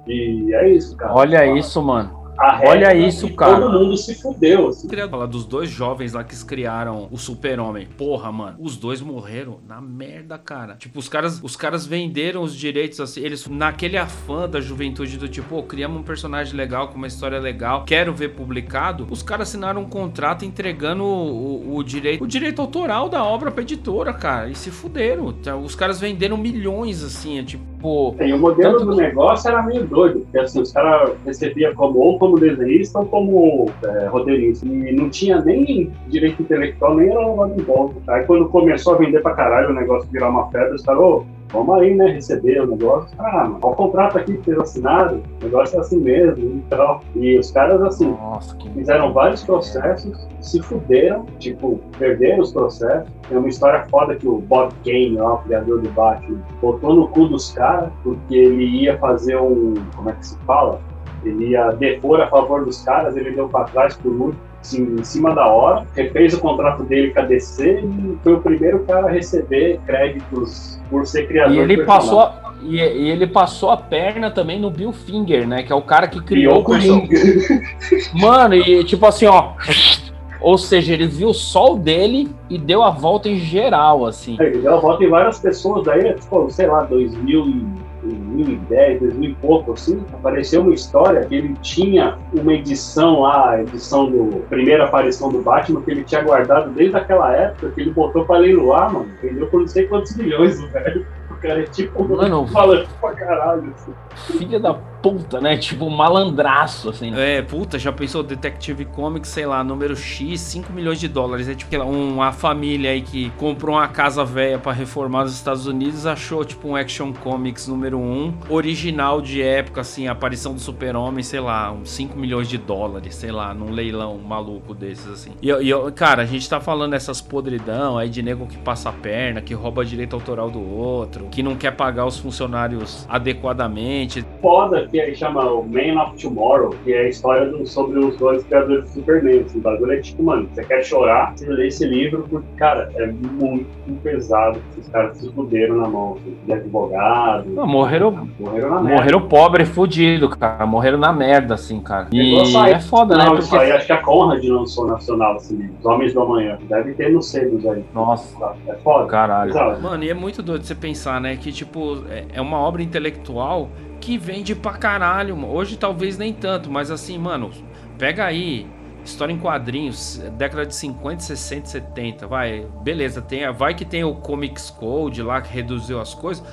E é isso, cara. Olha isso, mano. Olha isso, cara. Todo mundo se fudeu. Assim. Eu queria falar dos dois jovens lá que criaram o Super-Homem. Porra, mano. Os dois morreram na merda, cara. Tipo, os caras, os caras venderam os direitos assim. Eles, naquele afã da juventude do tipo, oh, criamos um personagem legal, com uma história legal, quero ver publicado. Os caras assinaram um contrato entregando o, o, o direito, o direito autoral da obra pra editora, cara. E se fuderam. Os caras venderam milhões, assim. Tipo, Tipo. E o modelo do negócio era meio doido, porque assim, os caras recebiam como, ou como desenhista ou como é, roteirista. E não tinha nem direito intelectual, nem era um de volta. Aí quando começou a vender pra caralho o negócio virar uma febre, os caras, vamos aí, né, receber o negócio. Ah, mano, o contrato aqui que fez assinado, o negócio é assim mesmo e tal. E os caras, assim, Nossa, fizeram vários processos, se fuderam, tipo, perderam os processos. Tem uma história foda que o Bob Kane, lá, o criador do Batman, botou no cu dos caras, porque ele ia fazer um, como é que se fala? Ele ia depor a favor dos caras, ele deu pra trás por muito assim, em cima da hora, refez o contrato dele com a DC e foi o primeiro cara a receber créditos por ser criador. E ele passou, a- e, e ele passou a perna também no Bill Finger, né? Que é o cara que criou Criou o Coringa. Mano, e tipo assim, ó. Ou seja, ele viu só o dele e deu a volta em geral, assim. Ele deu a volta em várias pessoas, daí, tipo, sei lá, 2000 e- 2010, 2000 e pouco, assim, apareceu uma história que ele tinha uma edição lá, a edição do primeira aparição do Batman, que ele tinha guardado desde aquela época, que ele botou pra leiloar, mano, vendeu por não sei quantos milhões, velho. O cara é tipo, Mano. falando pra caralho, assim. Filha da puta, né? Tipo, um malandraço, assim. né? É, puta, já pensou Detective Comics, sei lá, número X, 5 milhões de dólares. É tipo uma família aí que comprou uma casa velha pra reformar nos Estados Unidos, achou tipo um Action Comics número 1, original de época, assim, a aparição do Super-Homem, sei lá, uns 5 milhões de dólares, sei lá, num leilão maluco desses, assim. E, eu- e cara, a gente tá falando dessas podridão aí de nego que passa a perna, que rouba direito autoral do outro, que não quer pagar os funcionários adequadamente. foda que aí chama o Man of Tomorrow, que é a história do- sobre os dois criadores do Superman. Assim, o bagulho é tipo, mano, você quer chorar, você lê esse livro, porque, cara, é muito pesado. Esses caras se fuderam na mão, assim, de advogado. Não, morreram, Morreram na merda. morreram pobre e fudido, cara. Morreram na merda, assim, cara. E sair. é foda, né? Não, isso Porque. aí, acho que a Conrad lançou nacional esse livro. Os Homens do Amanhã. Deve ter nos sebos aí. Nossa, Tá? É foda. caralho. Sabe? Mano, e é muito doido você pensar, né? Que, tipo, é- é uma obra intelectual que vende pra caralho. mano. Hoje talvez nem tanto, mas assim, mano, pega aí. História em quadrinhos, década de 50, 60, 70, vai, beleza, tem, vai que tem o Comics Code lá que reduziu as coisas.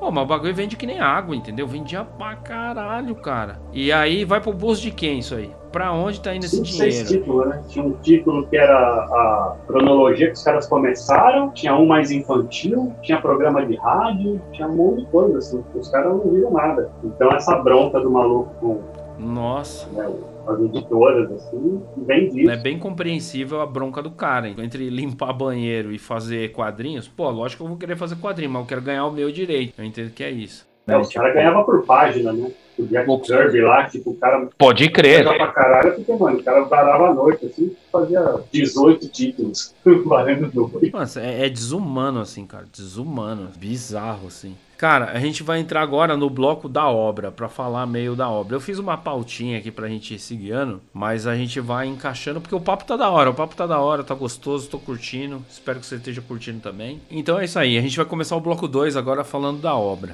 Ô, mas o bagulho vende que nem água, entendeu? Vendia pra caralho, cara. E aí vai pro bolso de quem isso aí? Pra onde tá indo esse dinheiro? títulos, né? Tinha um título que era a cronologia que os caras começaram, tinha um mais infantil, tinha programa de rádio, tinha um monte de coisa, assim, os caras não viram nada. Então essa bronca do maluco com Nossa. né, as editoras, assim, vem disso. É bem compreensível a bronca do cara. hein? Entre limpar banheiro e fazer quadrinhos, pô, lógico que eu vou querer fazer quadrinho, mas eu quero ganhar o meu direito. Eu entendo que é isso. É, os tipo, caras ganhavam por página, né? O Jack Poucos- Kirby lá, tipo, o cara Pode crer. pra caralho, porque, mano, o cara varava a noite, assim, fazia 18 títulos, valendo dois. Mano, é, é desumano, assim, cara. Desumano. Bizarro, assim. Cara, a gente vai entrar agora no bloco da obra, pra falar meio da obra. Eu fiz uma pautinha aqui pra gente ir se guiando, mas a gente vai encaixando, porque o papo tá da hora. O papo tá da hora, tá gostoso, tô curtindo. Espero que você esteja curtindo também. Então é isso aí, a gente vai começar o bloco 2 agora falando da obra.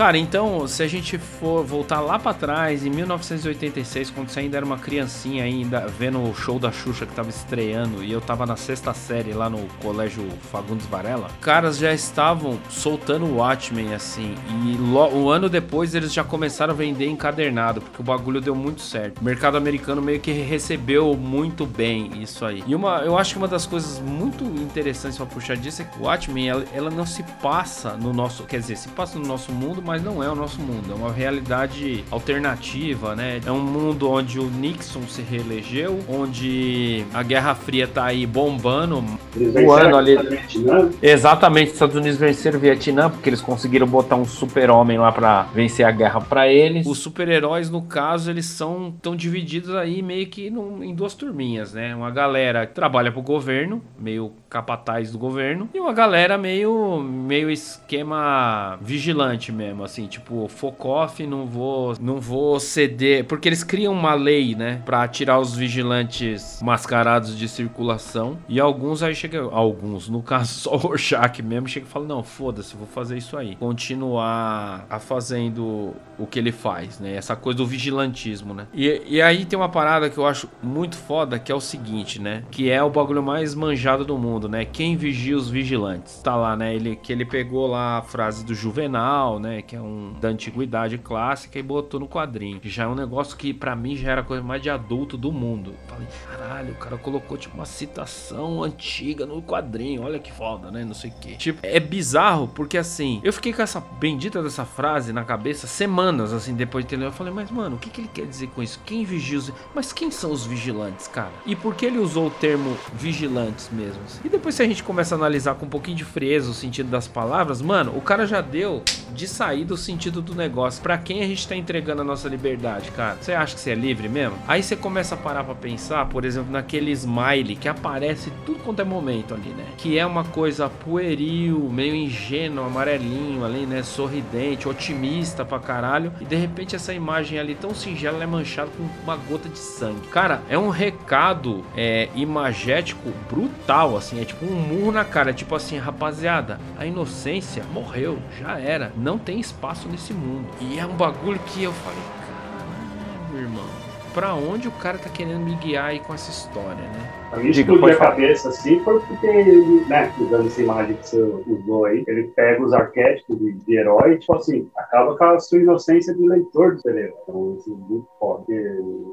Cara, então, se a gente for voltar lá pra trás, em 1986, quando você ainda era uma criancinha ainda, vendo o show da Xuxa que tava estreando, e eu tava na sexta série lá no colégio Fagundes Varela, caras já estavam soltando o Watchmen, assim, e um ano depois eles já começaram a vender encadernado, porque o bagulho deu muito certo. O mercado americano meio que recebeu muito bem isso aí. E uma, eu acho que uma das coisas muito interessantes pra puxar disso é que o Watchmen, ela, ela não se passa no nosso, quer dizer, se passa no nosso mundo, mas não é o nosso mundo, é uma realidade alternativa, né? É um mundo onde o Nixon se reelegeu, onde a Guerra Fria tá aí bombando, Eles ali- Vietnã, Exatamente, os Estados Unidos venceram o Vietnã porque eles conseguiram botar um super-homem lá pra vencer a guerra pra eles. Os super-heróis, no caso, eles são tão divididos aí meio que num- em duas turminhas, né? Uma galera que trabalha pro governo, meio capataz do governo, e uma galera meio, meio esquema vigilante mesmo. Mesmo, assim, tipo, Focoff, não vou, não vou ceder, porque eles criam uma lei, né, para tirar os vigilantes mascarados de circulação, e alguns aí chega, alguns, no caso só o Rorschach mesmo, chega e fala, não, foda-se, vou fazer isso aí. Continuar a fazendo o que ele faz, né, essa coisa do vigilantismo, né. E, e aí tem uma parada que eu acho muito foda, que é o seguinte, né, que é o bagulho mais manjado do mundo, né, quem vigia os vigilantes. Tá lá, né, ele, que ele pegou lá a frase do Juvenal, né, que é um da antiguidade clássica e botou no quadrinho. Já é um negócio que para mim já era a coisa mais de adulto do mundo. Falei, caralho, o cara colocou tipo uma citação antiga no quadrinho, olha que foda, né, não sei o que. Tipo, é bizarro porque assim, eu fiquei com essa bendita dessa frase na cabeça semanas assim depois de ter lido. Eu falei, mas mano, o que, que ele quer dizer com isso? Quem vigia os... Mas quem são os vigilantes, cara? E por que ele usou o termo vigilantes mesmo? E depois se a gente começa a analisar com um pouquinho de frieza o sentido das palavras, mano, o cara já deu de saída o sentido do negócio. Para quem a gente tá entregando a nossa liberdade, cara? Você acha que você é livre mesmo? Aí você começa a parar para pensar, por exemplo, naquele smile que aparece tudo quanto é momento ali, né? Que é uma coisa pueril, meio ingênuo, amarelinho ali, né? Sorridente, otimista pra caralho. E de repente essa imagem ali tão singela é manchada com uma gota de sangue. Cara, é um recado é, imagético brutal, assim. É tipo um murro na cara. É tipo assim, rapaziada, a inocência morreu, já era. Não tem espaço nesse mundo. E é um bagulho que eu falei, caralho, irmão. Pra onde o cara tá querendo me guiar aí com essa história, né? A mim explodiu a cabeça assim foi porque ele, né, usando essa imagem que você usou aí, ele pega os arquétipos de, de herói tipo assim, acaba com a sua inocência de leitor do cinema. Então, assim, muito foda.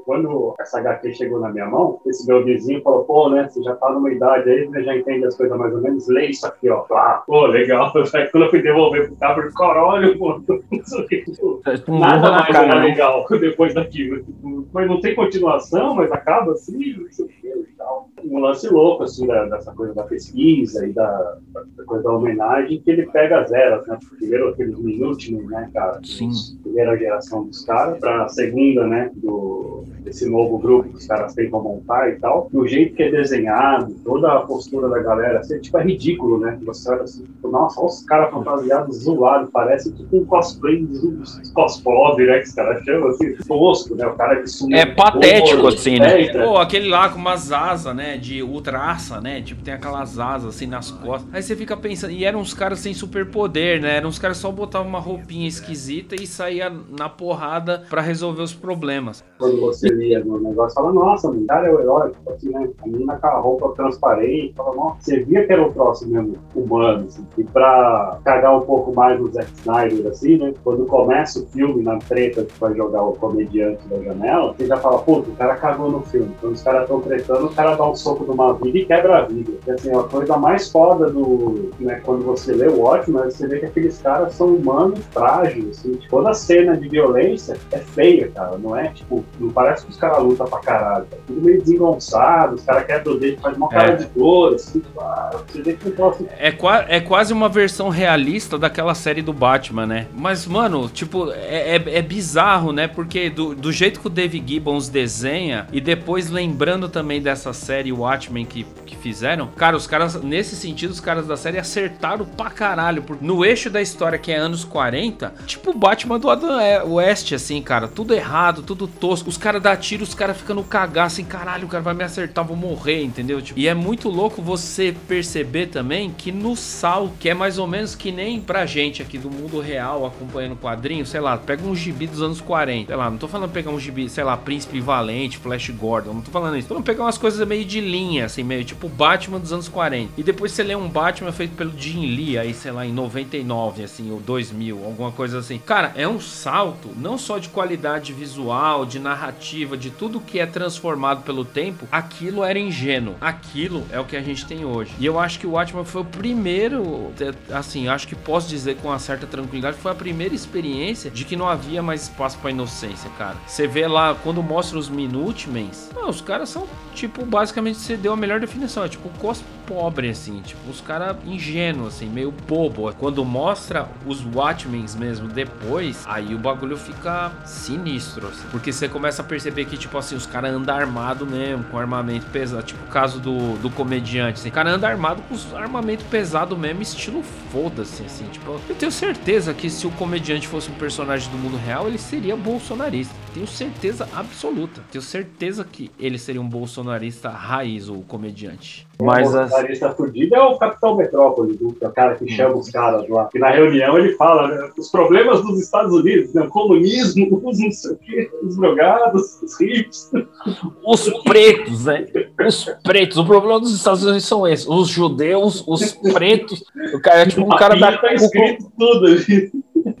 quando essa HQ chegou na minha mão, esse meu vizinho falou, pô, né, você já tá numa idade aí, você já entende as coisas mais ou menos, lê isso aqui, ó. Ah, pô, legal. Aí quando eu fui devolver pro cara, eu caralho, pô, nada mais era né? legal depois daquilo. Mas não tem continuação, mas acaba assim, não sei o que e tal um lance louco, assim, da, dessa coisa da pesquisa e da, da, coisa da homenagem, que ele pega as eras, né? Primeiro aqueles Minutmen, né, cara? Sim. Primeira geração dos caras, para a segunda, né, do, desse novo grupo que os caras tentam montar e tal. E o jeito que é desenhado, toda a postura da galera, assim, tipo, é ridículo, né? Você olha assim, tipo, nossa, olha os caras fantasiados zoados, parece tipo um cosplay dos cosplay, né, que os caras chamam, assim, tosco, né? O cara que sumiu. É patético, assim, né? É, Pô, aquele lá com umas asas, né? De ultraça, né? Tipo, tem aquelas asas assim nas costas. Aí você fica pensando. E eram uns caras sem superpoder, né? Eram uns caras só botavam uma roupinha esquisita e saía na porrada para resolver os problemas. Quando você lia no negócio, fala, nossa, o cara é o herói. Tipo assim, né? A menina com a roupa transparente. Fala, nossa, você via que era o próximo mesmo humano. Assim. E pra cagar um pouco mais no Zack Snyder, assim, né? Quando começa o filme na treta que vai jogar o comediante da janela, você já fala, pô, o cara cagou no filme. Quando os caras estão tretando, o cara dá um soco numa vida e quebra a vida. Porque, assim, a coisa mais foda do. Né, quando você lê o ótimo, você vê que aqueles caras são humanos frágeis. Assim, tipo, toda cena de violência é feia, cara. Não é tipo, não parece que os caras lutam pra caralho. É tudo meio desengonçado, os caras quebram o dedo, faz uma cara é. de dor, assim, tipo, ah, você vê que troço... é, qua é quase uma versão realista daquela série do Batman, né? Mas, mano, tipo, é, é, é bizarro, né? Porque do, do jeito que o Dave Gibbons desenha, e depois lembrando também dessa série Watchmen que, que fizeram, cara, os caras, nesse sentido, os caras da série acertaram pra caralho. Porque no eixo da história, que é anos 40, tipo o Batman do Adam West, assim, cara, tudo errado, tudo tosco. Os caras dão tiro, os caras ficam no cagar, assim, caralho, o cara vai me acertar, vou morrer, entendeu? Tipo, e é muito louco você perceber também que no Sal, que é mais ou menos que nem pra gente aqui do mundo real, acompanhando quadrinho, sei lá, pega um gibi dos anos 40, sei lá, não tô falando pegar um gibi, sei lá, Príncipe Valente, Flash Gordon, não tô falando isso. Tô falando pegar umas coisas meio de linha, assim, meio tipo Batman dos anos 40. E depois você lê um Batman feito pelo Jim Lee, aí, sei lá, em 99, assim, ou 2000, alguma coisa assim. Cara, é um salto, não só de qualidade visual, de narrativa, de tudo que é transformado pelo tempo. Aquilo era ingênuo. Aquilo é o que a gente tem hoje. E eu acho que o Batman foi o primeiro, assim, acho que posso dizer com uma certa tranquilidade, foi a primeira experiência de que não havia mais espaço para inocência, cara. Você vê lá, quando mostra os Minutemens, os caras são, tipo, basicamente exatamente você deu a melhor definição. É tipo cos pobre, assim, tipo, os caras ingênuos, assim, meio bobo. Quando mostra os Watchmen mesmo depois, aí o bagulho fica sinistro, assim, porque você começa a perceber que, tipo assim, os caras andam armado mesmo, com armamento pesado, tipo o caso do, do comediante, assim, o cara anda armado com armamento pesado mesmo, estilo foda-se, assim, tipo, eu tenho certeza que se o comediante fosse um personagem do mundo real, ele seria bolsonarista. Tenho certeza absoluta. Tenho certeza que ele seria um bolsonarista raiz, o comediante. Mas o bolsonarista as... fudido é o Capitão Metrópole, o cara que chama os caras lá. E na reunião ele fala né, os problemas dos Estados Unidos, né, o comunismo, os não sei o quê, os drogados, os ricos. Os pretos, né? Os pretos. O problema dos Estados Unidos são esses. Os judeus, os pretos. O cara é tipo um cara da. Tá escrito tudo ali.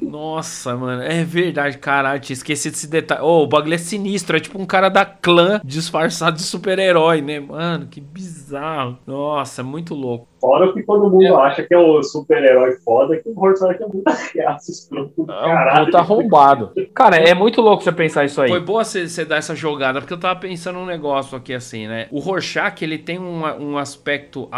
Nossa, mano, é verdade, caralho, tinha esquecido esse detalhe. Oh, o bagulho é sinistro, é tipo um cara da clã disfarçado de super-herói, né? Mano, que bizarro. Nossa, é muito louco. Fora que todo mundo é. acha que é o super-herói foda, que o Horseback é muito reaço, escroto. É um puta arrombado. Cara, é muito louco você pensar isso aí. Foi boa você dar essa jogada, porque eu tava pensando um negócio aqui assim, né? O Rorschach, ele tem um, um aspecto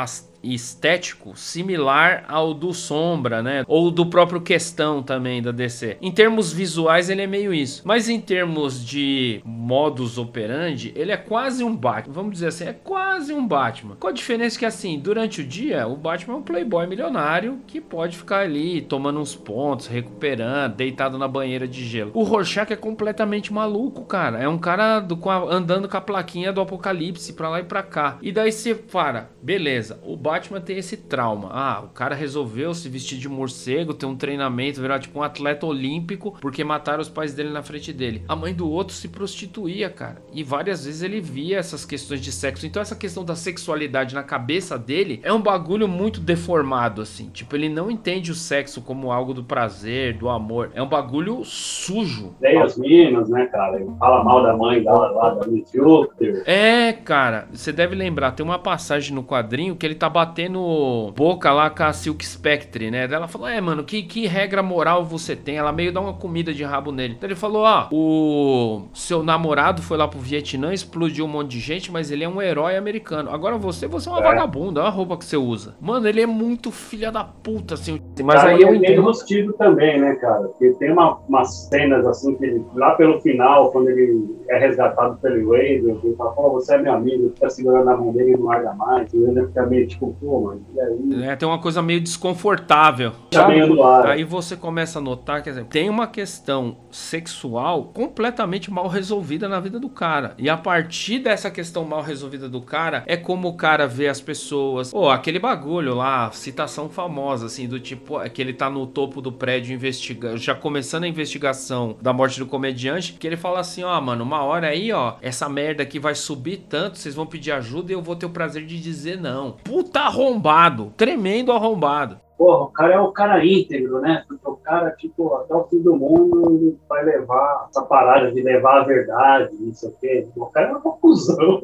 estético similar ao do Sombra, né? Ou do próprio Questão também da DC. Em termos visuais, ele é meio isso. Mas em termos de modus operandi, ele é quase um Batman. Vamos dizer assim, é quase um Batman. Com a diferença que, assim, durante o dia, o Batman é um playboy milionário que pode ficar ali tomando uns pontos, recuperando, deitado na banheira de gelo. O Rorschach é completamente maluco, cara. É um cara do, com a, andando com a plaquinha do apocalipse pra lá e pra cá. E daí você para, beleza, o Batman tem esse trauma. Ah, o cara resolveu se vestir de morcego, ter um treinamento, virar tipo um atleta olímpico porque mataram os pais dele na frente dele. A mãe do outro se prostituía, cara. E várias vezes ele via essas questões de sexo. Então essa questão da sexualidade na cabeça dele é um bagulho muito deformado, assim. Tipo, ele não entende o sexo como algo do prazer, do amor. É um bagulho sujo. Tem as minas, né, cara? Ele fala mal da mãe dela lá, da Miss É, cara. Você deve lembrar, tem uma passagem no quadrinho que ele tá batendo boca lá com a Silk Spectre, né? Ela falou: É, mano, que, que regra moral você tem? Ela meio dá uma comida de rabo nele. Então ele falou: Ó, o seu namorado foi lá pro Vietnã, explodiu um monte de gente, mas ele é um herói americano. Agora você, você é uma é. vagabunda, olha a roupa que você usa. Mano, ele é muito filha da puta, assim. Mas aí eu entendo. Tem também, né, cara? Porque tem uma, umas cenas assim que ele, lá pelo final, quando ele é resgatado pelo Wade, ele fala: Pô, você é meu amigo, fica segurando a mão dele e não larga mais. E ele fica meio tipo, pô, mano, e aí? É, tem uma coisa meio desconfortável. Aí você começa a notar, quer dizer, tem uma questão sexual completamente mal resolvida na vida do cara. E a partir dessa questão mal resolvida do cara, é como o cara vê as pessoas. Pô, aquele bagulho lá, citação famosa, assim, do tipo, é que ele tá no topo do prédio investigando, já começando a investigação da morte do comediante, que ele fala assim: ó, mano, uma hora aí, ó, essa merda aqui vai subir tanto, vocês vão pedir ajuda e eu vou ter o prazer de dizer não. Puta arrombado, tremendo arrombado. Porra, o cara é o cara íntegro, né? O cara, tipo, até o fim do mundo, ele vai levar essa parada de levar a verdade, não sei o quê. O cara é uma cuzão.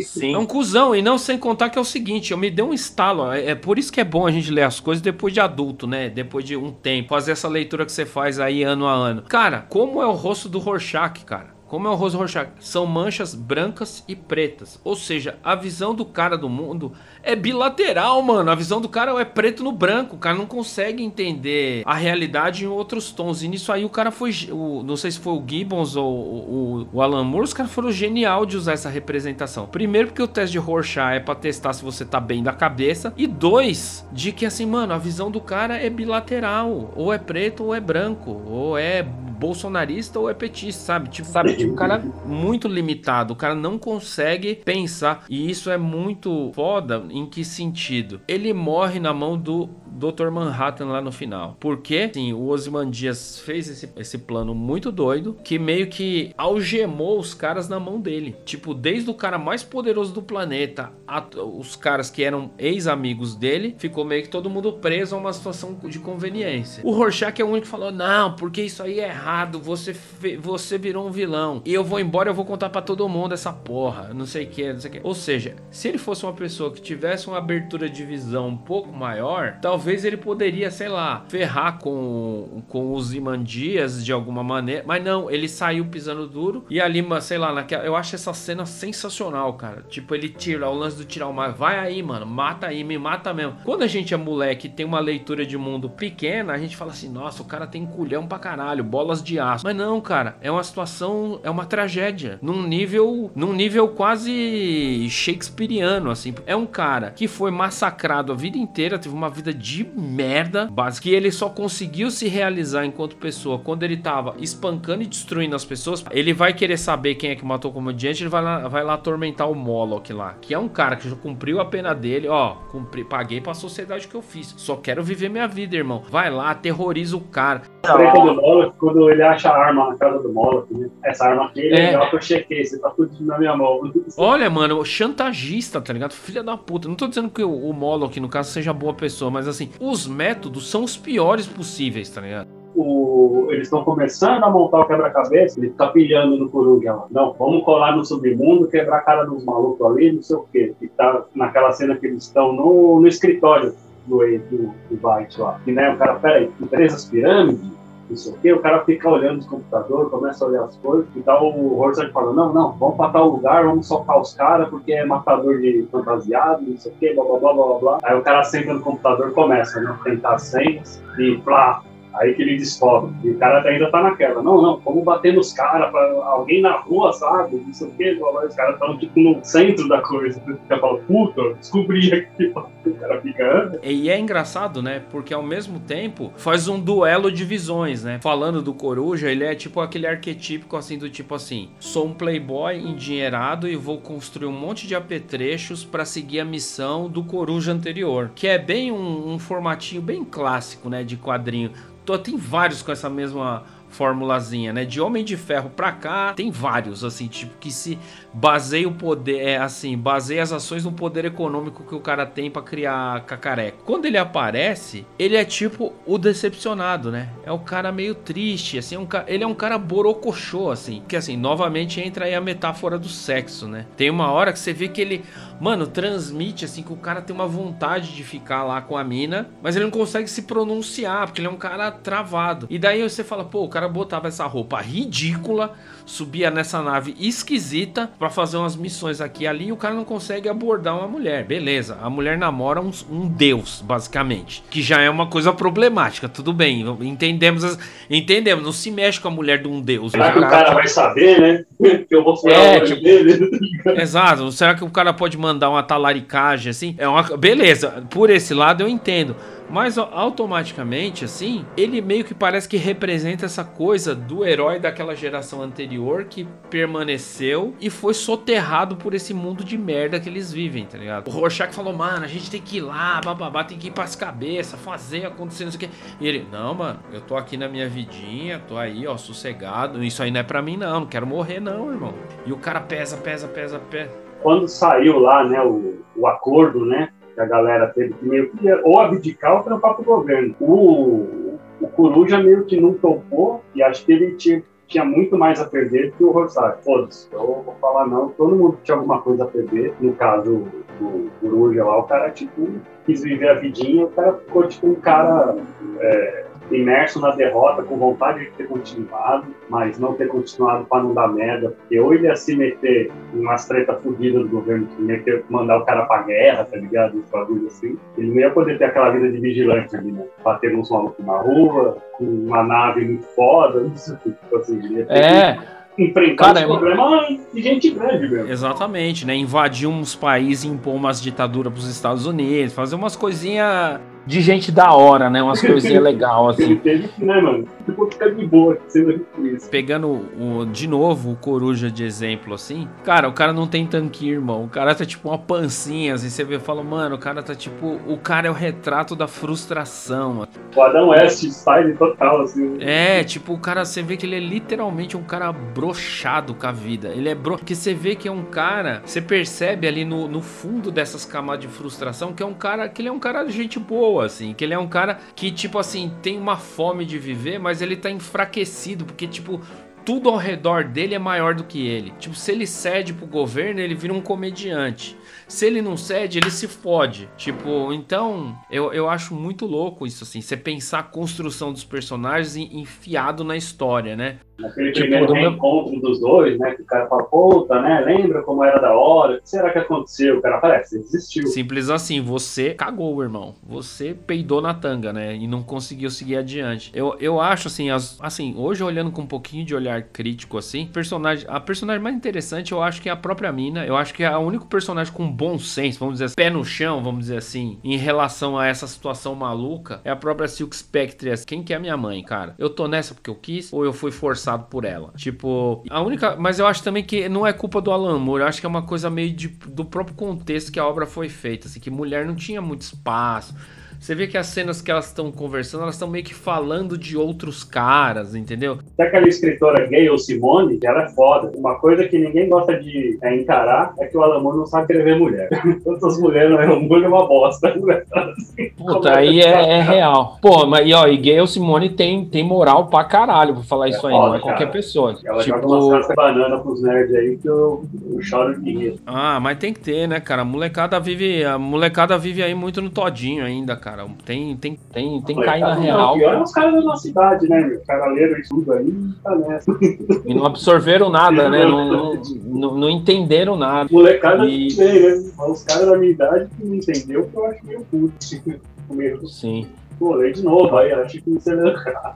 Sim. É um cuzão, e não sem contar que é o seguinte, eu me dei um estalo, é, é por isso que é bom a gente ler as coisas depois de adulto, né? Depois de um tempo, fazer essa leitura que você faz aí ano a ano. Cara, como é o rosto do Rorschach, cara? Como é o rosto Rorschach? São manchas brancas e pretas. Ou seja, a visão do cara do mundo é bilateral, mano. A visão do cara é preto no branco. O cara não consegue entender a realidade em outros tons. E nisso aí o cara foi. O, não sei se foi o Gibbons ou o, o Alan Moore. Os caras foram genial de usar essa representação. Primeiro, porque o teste de Rorschach é pra testar se você tá bem da cabeça. E dois, de que assim, mano, a visão do cara é bilateral. Ou é preto ou é branco. Ou é bolsonarista ou é petista, sabe? Tipo, sabe? Tipo, o cara muito limitado. O cara não consegue pensar. E isso é muito foda em que sentido? Ele morre na mão do Dr. Manhattan lá no final. Porque, sim, o Ozymandias fez esse, esse plano muito doido que meio que algemou os caras na mão dele. Tipo, desde o cara mais poderoso do planeta, a, os caras que eram ex-amigos dele, ficou meio que todo mundo preso a uma situação de conveniência. O Rorschach é o único que falou: "Não, porque isso aí é errado, você você virou um vilão. E eu vou embora, eu vou contar para todo mundo essa porra, não sei que, não sei que". Ou seja, se ele fosse uma pessoa que tivesse uma abertura de visão um pouco maior, talvez talvez ele poderia, sei lá, ferrar com, com os Imandias de alguma maneira. Mas não, ele saiu pisando duro. E ali, sei lá, naquela, eu acho essa cena sensacional, cara. Tipo, ele tira o lance do tirar o mar. Vai aí, mano, mata aí, me mata mesmo. Quando a gente é moleque tem uma leitura de mundo pequena, a gente fala assim, nossa, o cara tem culhão pra caralho, bolas de aço. Mas não, cara, é uma situação, é uma tragédia. Num nível, num nível quase shakespeariano, assim. É um cara que foi massacrado a vida inteira, teve uma vida de merda, básica, que ele só conseguiu se realizar enquanto pessoa quando ele tava espancando e destruindo as pessoas. Ele vai querer saber quem é que matou o comediante, ele vai lá, vai lá atormentar o Moloch lá, que é um cara que já cumpriu a pena dele, ó, cumpri, paguei pra sociedade que eu fiz. Só quero viver minha vida, irmão. Vai lá, terroriza o cara. A treta do Moloch, quando ele acha a arma na casa do Moloch, né? Essa arma aqui é legal que eu chequei, você tá tudo na minha mão. Olha, mano, chantagista, tá ligado? Filha da puta. Não tô dizendo que o, o Moloch, no caso, seja boa pessoa, mas assim, os métodos são os piores possíveis, tá ligado? O, eles estão começando a montar o quebra-cabeça, ele tá pilhando no coruja lá. Não, vamos colar no submundo, quebrar a cara dos malucos ali, não sei o quê. E tá naquela cena que eles estão no, no escritório do, do, do Byte lá. Né, o cara, peraí, empresas pirâmide? Não sei o cara fica olhando os computadores, começa a olhar as coisas, e tal, o Horsard fala, não, não, vamos pra tal lugar, vamos socar os caras, porque é matador de fantasiado, não sei o quê, blá, blá, blá, blá, blá. Aí o cara senta no computador começa, né, tentar senhas, e plá, Aí que ele descobre. E o cara ainda tá naquela. Não, não, vamos bater nos caras, alguém na rua, sabe? Não sei o quê. Os caras estão tipo no centro da coisa. O fala, puta, descobri aqui. O cara fica. E é engraçado, né? Porque ao mesmo tempo faz um duelo de visões, né? Falando do Coruja, ele é tipo aquele arquetípico assim, do tipo assim: sou um playboy endinheirado e vou construir um monte de apetrechos para seguir a missão do Coruja anterior. Que é bem um, um formatinho bem clássico, né? De quadrinho tem vários com essa mesma formulazinha, né? De Homem de Ferro pra cá, tem vários, assim, tipo, que se baseia o poder, é assim, baseia as ações no poder econômico que o cara tem para criar cacareco. Quando ele aparece, ele é tipo o decepcionado, né? É o cara meio triste, assim, é um, ele é um cara borocochô, assim. Que assim, novamente entra aí a metáfora do sexo, né? Tem uma hora que você vê que ele, mano, transmite, assim, que o cara tem uma vontade de ficar lá com a mina, mas ele não consegue se pronunciar, porque ele é um cara travado. E daí você fala, pô, o cara botava essa roupa ridícula, subia nessa nave esquisita para fazer umas missões aqui e ali e o cara não consegue abordar uma mulher. Beleza, a mulher namora um, um deus, basicamente. Que já é uma coisa problemática, tudo bem. Entendemos, as, entendemos, não se mexe com a mulher de um deus. Será que o cara vai saber, né? que eu vou falar é, tipo, dele. Exato. Será que o cara pode mandar uma talaricagem assim? É uma beleza. Por esse lado eu entendo. Mas automaticamente, assim, ele meio que parece que representa essa coisa do herói daquela geração anterior que permaneceu e foi soterrado por esse mundo de merda que eles vivem, tá ligado? O Rorschach falou, mano, a gente tem que ir lá, bababá, tem que ir pras cabeças, fazer acontecer, não sei o que. E ele, não, mano, eu tô aqui na minha vidinha, tô aí, ó, sossegado. Isso aí não é pra mim, não, não quero morrer, não, irmão. E o cara pesa, pesa, pesa, pesa. Quando saiu lá, né, o, o acordo, né, que a galera teve que meio que ou abdicar ou trampar pro governo. O, o Coruja meio que não topou e acho que ele tinha, tinha muito mais a perder que o Rosário. Foda-se, eu vou falar não, todo mundo tinha alguma coisa a perder. No caso do Coruja lá, o cara, tipo, quis viver a vidinha, o cara ficou, tipo, um cara... É, imerso na derrota, com vontade de ter continuado, mas não ter continuado para não dar merda, porque ou ele ia se meter em umas tretas fodidas do governo, que ia ter, mandar o cara pra guerra, tá ligado? Uns bagulho assim. Ele não ia poder ter aquela vida de vigilante ali, né? Bater uns malucos na rua, com uma nave muito foda, não sei o que, tipo assim. Ele ia ter é. Que enfrentar Cara, problema de gente grande mesmo. Exatamente, né? Invadir uns países, impor umas ditaduras pros Estados Unidos, fazer umas coisinhas de gente da hora, né? Umas coisinhas legais, assim. Teve né, mano? Tipo, ficar de boa sendo isso. Pegando o, de novo o Coruja de exemplo, assim. Cara, o cara não tem tanque, irmão. O cara tá tipo uma pancinha, assim. Você vê e fala, mano, o cara tá tipo. O cara é o retrato da frustração, mano. O Adão West style total, assim. É, tipo, o cara, você vê que ele é literalmente um cara brochado com a vida. Ele é bro. Porque você vê que é um cara. Você percebe ali no, no fundo dessas camadas de frustração que é um cara. Que ele é um cara de gente boa, assim. Que ele é um cara que, tipo assim, tem uma fome de viver, mas ele tá enfraquecido, porque, tipo, tudo ao redor dele é maior do que ele. Tipo, se ele cede pro governo, ele vira um comediante. Se ele não cede, ele se fode. Tipo, então, eu, eu acho muito louco isso, assim. Você pensar a construção dos personagens enfiado na história, né? Naquele tipo, primeiro reencontro meu... dos dois, né? Que o cara fala, puta, né? Lembra como era da hora? O que será que aconteceu? O cara aparece, desistiu. Simples assim, você cagou, irmão. Você peidou na tanga, né? E não conseguiu seguir adiante. Eu, eu acho, assim, as, assim, hoje olhando com um pouquinho de olhar crítico, assim, personagem, a personagem mais interessante eu acho que é a própria mina. Eu acho que é o único personagem com bom senso, vamos dizer assim, pé no chão, vamos dizer assim, em relação a essa situação maluca, é a própria Silk Spectre. Quem que é minha mãe, cara? Eu tô nessa porque eu quis ou eu fui forçado por ela? Tipo, a única. Mas eu acho também que não é culpa do Alan Moore, eu acho que é uma coisa meio de, do próprio contexto que a obra foi feita, assim, que mulher não tinha muito espaço você vê que as cenas que elas estão conversando, elas estão meio que falando de outros caras, entendeu? Tem aquela escritora gay, ou Simone, que ela é foda. Uma coisa que ninguém gosta de é, encarar é que o Alamor não sabe escrever mulher. Quantas mulheres no Alamor é uma bosta. Assim, Puta, aí é, é, real. Pô, mas e, ó, e gay ou Simone tem, tem moral pra caralho pra falar é isso aí, foda, não é qualquer pessoa. Ela tipo... joga umas banana pros nerds aí que eu, eu choro de rir. Ah, mas tem que ter, né, cara? A molecada vive, a molecada vive aí muito no todinho ainda, cara cara. Tem, tem, tem, tem na real. Não, pior é os caras da nossa cidade, né, meu? Cavaleiro e tudo aí, tá nessa. E não absorveram nada, né? Não, não, não, entenderam nada. Molecada e... também, né? Os caras da minha idade que não entendeu, que eu acho meio puto. Sim. Pô, lê de novo aí, acho que você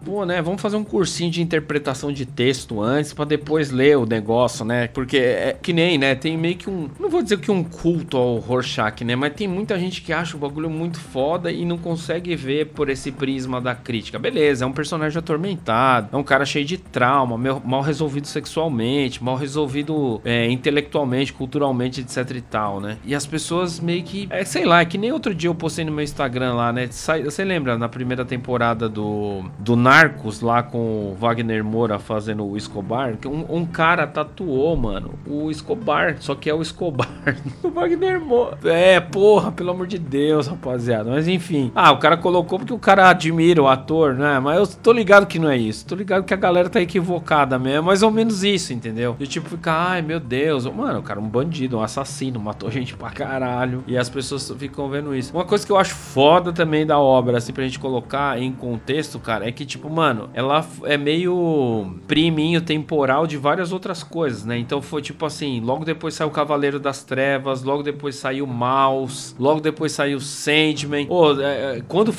Pô, né? Vamos fazer um cursinho de interpretação de texto antes para depois ler o negócio, né? Porque é que nem, né? Tem meio que um. Não vou dizer que um culto ao Rorschach, né? Mas tem muita gente que acha o bagulho muito foda e não consegue ver por esse prisma da crítica. Beleza, é um personagem atormentado, é um cara cheio de trauma, mal resolvido sexualmente, mal resolvido é, intelectualmente, culturalmente, etc e tal, né? E as pessoas meio que. É, sei lá, é que nem outro dia eu postei no meu Instagram lá, né? Você lembra? Lembra na primeira temporada do, do Narcos, lá com o Wagner Moura fazendo o Escobar? Que um, um cara tatuou, mano, o Escobar, só que é o Escobar o Wagner Moura. É, porra, pelo amor de Deus, rapaziada. Mas enfim. Ah, o cara colocou porque o cara admira o ator, né? Mas eu tô ligado que não é isso. Tô ligado que a galera tá equivocada mesmo. É mais ou menos isso, entendeu? E tipo, fica, ai meu Deus, mano, o cara é um bandido, um assassino, matou gente pra caralho. E as pessoas ficam vendo isso. Uma coisa que eu acho foda também da obra, assim, pra gente colocar em contexto, cara, é que, tipo, mano, ela é meio priminho temporal de várias outras coisas, né? Então foi tipo assim: logo depois saiu Cavaleiro das Trevas, logo depois saiu Mouse, logo depois saiu Sandman. Oh, é, quando,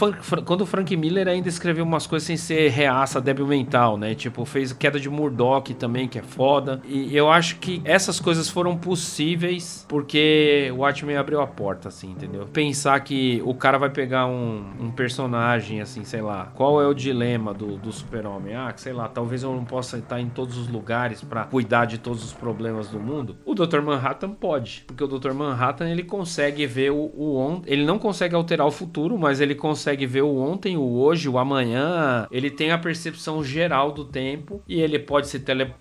quando o Frank Miller ainda escreveu umas coisas sem ser reaça, débil mental, né? Tipo, fez Queda de Murdoch também, que é foda. E eu acho que essas coisas foram possíveis porque o Watchmen abriu a porta, assim, entendeu? Pensar que o cara vai pegar um, um personagem personagem, assim, sei lá, qual é o dilema do, do super-homem? Ah, sei lá, talvez eu não possa estar em todos os lugares para cuidar de todos os problemas do mundo. O Dr. Manhattan pode, porque o Dr. Manhattan ele consegue ver o, o ontem, ele não consegue alterar o futuro, mas ele consegue ver o ontem, o hoje, o amanhã. Ele tem a percepção geral do tempo e ele pode se tele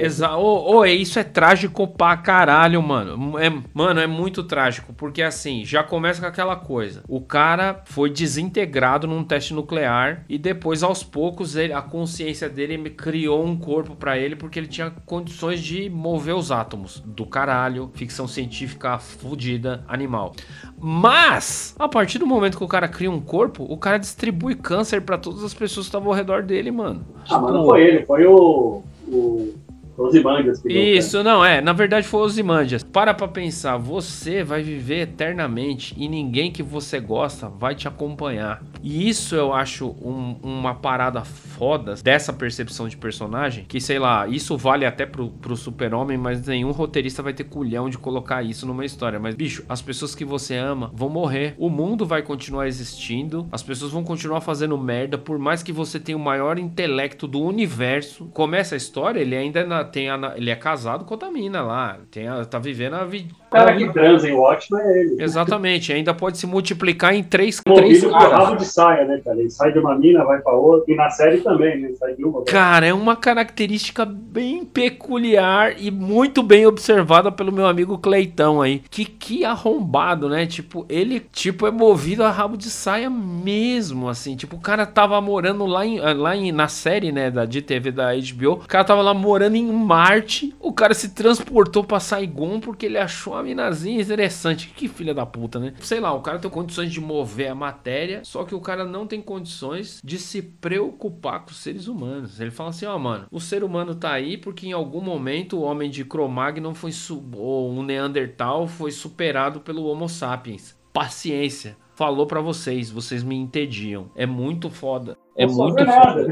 Exa oh, oh, isso é trágico pra caralho, mano. É, mano, é muito trágico. Porque assim, já começa com aquela coisa. O cara foi desintegrado num teste nuclear. E depois, aos poucos, ele, a consciência dele criou um corpo para ele. Porque ele tinha condições de mover os átomos. Do caralho. Ficção científica fodida, animal. Mas, a partir do momento que o cara cria um corpo, o cara distribui câncer para todas as pessoas que estavam ao redor dele, mano. Ah, tipo, mas não foi ele, foi o o Osimandias. Isso, não, é. Na verdade foi Osimandias. Para pra pensar, você vai viver eternamente e ninguém que você gosta vai te acompanhar. E isso eu acho um, uma parada foda dessa percepção de personagem, que sei lá, isso vale até pro, pro super-homem, mas nenhum roteirista vai ter culhão de colocar isso numa história. Mas, bicho, as pessoas que você ama vão morrer. O mundo vai continuar existindo, as pessoas vão continuar fazendo merda, por mais que você tenha o maior intelecto do universo. Começa a história, ele ainda na, tem a, ele é casado com a mina lá, tem a, tá vivendo a vida cara que transa em Watchmen é ele. Exatamente, ainda pode se multiplicar em três, três três caras. rabo de saia, né, cara? Ele sai de uma mina, vai pra outra, e na série também, né? Sai de uma. Cara, é uma característica bem peculiar e muito bem observada pelo meu amigo Cleitão aí. Que, que arrombado, né? Tipo, ele, tipo, é movido a rabo de saia mesmo, assim. Tipo, o cara tava morando lá, em, lá em, na série, né, da, de TV da HBO. O cara tava lá morando em Marte. O cara se transportou pra Saigon porque ele achou a minazinha interessante. Que filha da puta, né? Sei lá, o cara tem condições de mover a matéria, só que o cara não tem condições de se preocupar com os seres humanos. Ele fala assim, ó, oh, mano, o ser humano tá aí porque em algum momento o homem de Cro-Magnon foi ou um Neandertal foi superado pelo Homo sapiens. Paciência. Falou para vocês, vocês me entendiam. É muito foda. É Posso muito foda.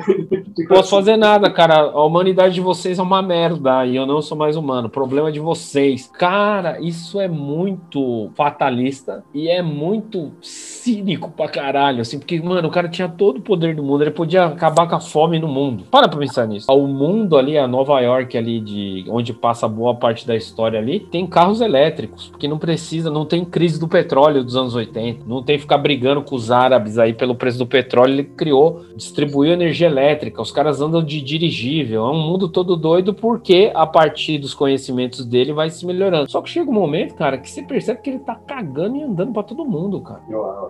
Não posso fazer nada, cara. A humanidade de vocês é uma merda e eu não sou mais humano. Problema de vocês. Cara, isso é muito fatalista e é muito cínico pra caralho, assim, porque, mano, o cara tinha todo o poder do mundo, ele podia acabar com a fome no mundo. Para pra pensar nisso. O mundo ali, a Nova York ali, de onde passa boa parte da história ali, tem carros elétricos, porque não precisa, não tem crise do petróleo dos anos 80, não tem que ficar brigando com os árabes aí pelo preço do petróleo, ele criou distribuiu energia elétrica, os caras andam de dirigível, é um mundo todo doido porque a partir dos conhecimentos dele vai se melhorando. Só que chega um momento, cara, que você percebe que ele tá cagando e andando para todo mundo, cara.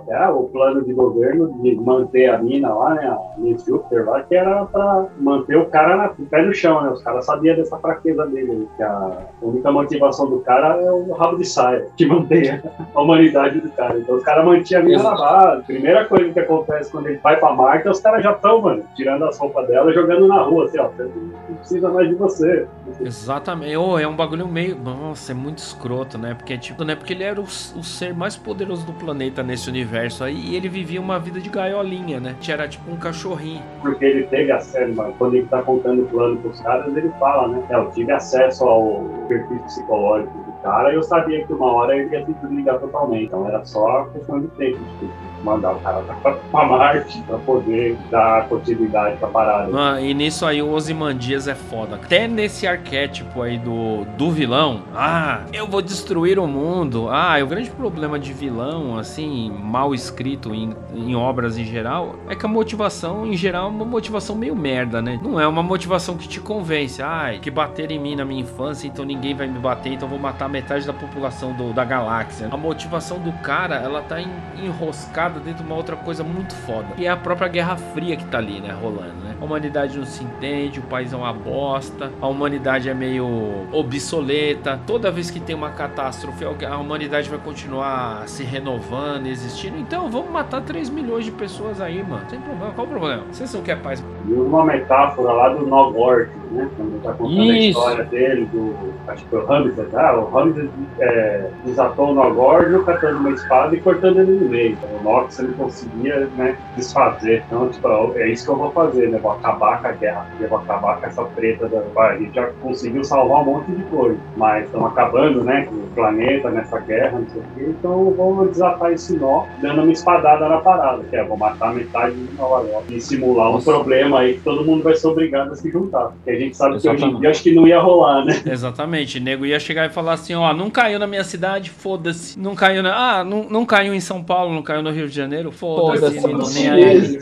É, o plano de governo de manter a mina lá, né, a Miss Júpiter lá, que era para manter o cara na, pé no chão, né, os caras sabiam dessa fraqueza dele, que a única motivação do cara é o rabo de saia, que mantém a humanidade do cara. Então os caras mantinham a mina na base. Primeira coisa que acontece quando ele vai para Marte, é os caras caras já estão, mano, tirando as roupas dela jogando na rua, assim, ó. Não precisa mais de você. Exatamente. Oh, é um bagulho meio. Nossa, é muito escroto, né? Porque, tipo, né? Porque ele era o, o ser mais poderoso do planeta nesse universo aí. E ele vivia uma vida de gaiolinha, né? Era tipo um cachorrinho. Porque ele teve acesso, mano. Quando ele tá contando o plano pros caras, ele fala, né? É, eu tive acesso ao perfil psicológico do cara e eu sabia que uma hora ele ia se desligar totalmente. Então era só questão de tempo. Tipo mandar o cara pra Marte pra poder dar continuidade pra parada. Mano, e nisso aí o Ozymandias é foda. Até nesse arquétipo aí do, do vilão, ah, eu vou destruir o mundo. Ah, o grande problema de vilão, assim, mal escrito em, em obras em geral, é que a motivação, em geral, é uma motivação meio merda, né? Não é uma motivação que te convence. Ai, que bater em mim na minha infância, então ninguém vai me bater, então vou matar metade da população do, da galáxia. A motivação do cara, ela tá enroscada dentro de uma outra coisa muito foda. E é a própria Guerra Fria que tá ali, né, rolando, né? A humanidade não se entende, o país é uma bosta, a humanidade é meio obsoleta. Toda vez que tem uma catástrofe, a humanidade vai continuar se renovando, existindo. Então vamos matar 3 milhões de pessoas aí, mano. Sem problema. Qual o problema? Vocês não querem paz? E uma metáfora lá do Nogord, né? Quando tá contando Isso. a história dele, do. Acho que foi o Hamilton, tá? O Hamilton é, desatou o Nogord, catando uma espada e cortando ele no meio. Então, o você não conseguia né, desfazer. Então, tipo, é isso que eu vou fazer, né? Vou acabar com a guerra, eu vou acabar com essa treta da. A gente já conseguiu salvar um monte de coisa, mas estamos acabando, né? Com o planeta nessa guerra, não sei o quê. Então, vamos desatar esse nó, dando uma espadada na parada, que é vou matar metade de Nova York e simular um problema aí que todo mundo vai ser obrigado a se juntar. Porque a gente sabe Exatamente. que hoje em dia acho que não ia rolar, né? Exatamente. O nego ia chegar e falar assim: ó, não caiu na minha cidade, foda-se. Não caiu na. Ah, não, não caiu em São Paulo, não caiu no Rio de Janeiro, foda-se, Foda não nem aí.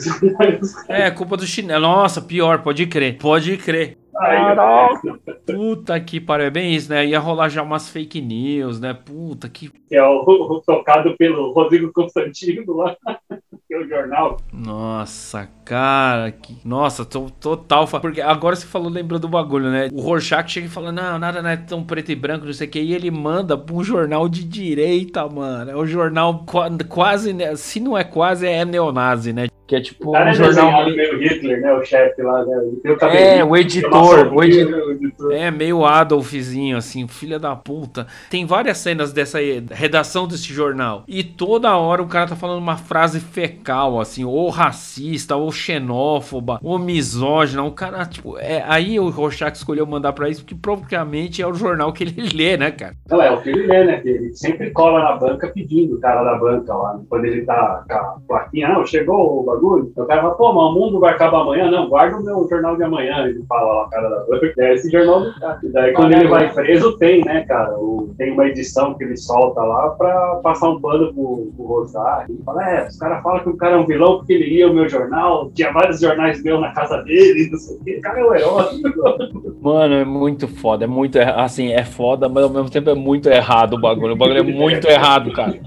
É, culpa do chinelo. Nossa, pior, pode crer. Pode crer. Caraca. Puta que pariu. É bem isso, né? Ia rolar já umas fake news, né? Puta que. Que é o, o tocado pelo Rodrigo Constantino lá. Que é o jornal. Nossa, cara. Que... Nossa, tô, total. Porque agora você falou, lembrou do bagulho, né? O Rorschach chega e fala: Não, nada não é tão preto e branco, não sei o que. E ele manda pra um jornal de direita, mano. É um jornal quase. Né? Se não é quase, é neonazi, né? Que é tipo um é jornal. Meio Hitler, né? O chefe lá, né? É, o editor. O editor. É, meio Adolfzinho, assim, filha da puta. Tem várias cenas dessa redação desse jornal. E toda hora o cara tá falando uma frase fecal, assim, ou racista, ou xenófoba, ou misógina. O cara, tipo, é, aí o Rorschach escolheu mandar pra isso, porque provavelmente é o jornal que ele lê, né, cara? Não, é o que ele lê, né? Ele sempre cola na banca pedindo o cara da banca lá. Quando ele tá com a plaquinha, não, chegou o bagulho. O cara fala, pô, mas o mundo vai acabar amanhã? Não, guarda o meu jornal de amanhã. Ele fala lá, cara da é esse jornal do cara. Daí quando ele vai preso, tem, né, cara? O, tem uma edição que ele solta lá pra passar um pano pro, pro Rosário. Ele fala, é, os caras falam que o cara é um vilão porque ele lia o meu jornal, tinha vários jornais meus na casa dele, não sei o quê. O cara é um herói. Mano, é muito foda, é muito, assim, é foda, mas ao mesmo tempo é muito errado o bagulho. O bagulho é muito errado, cara.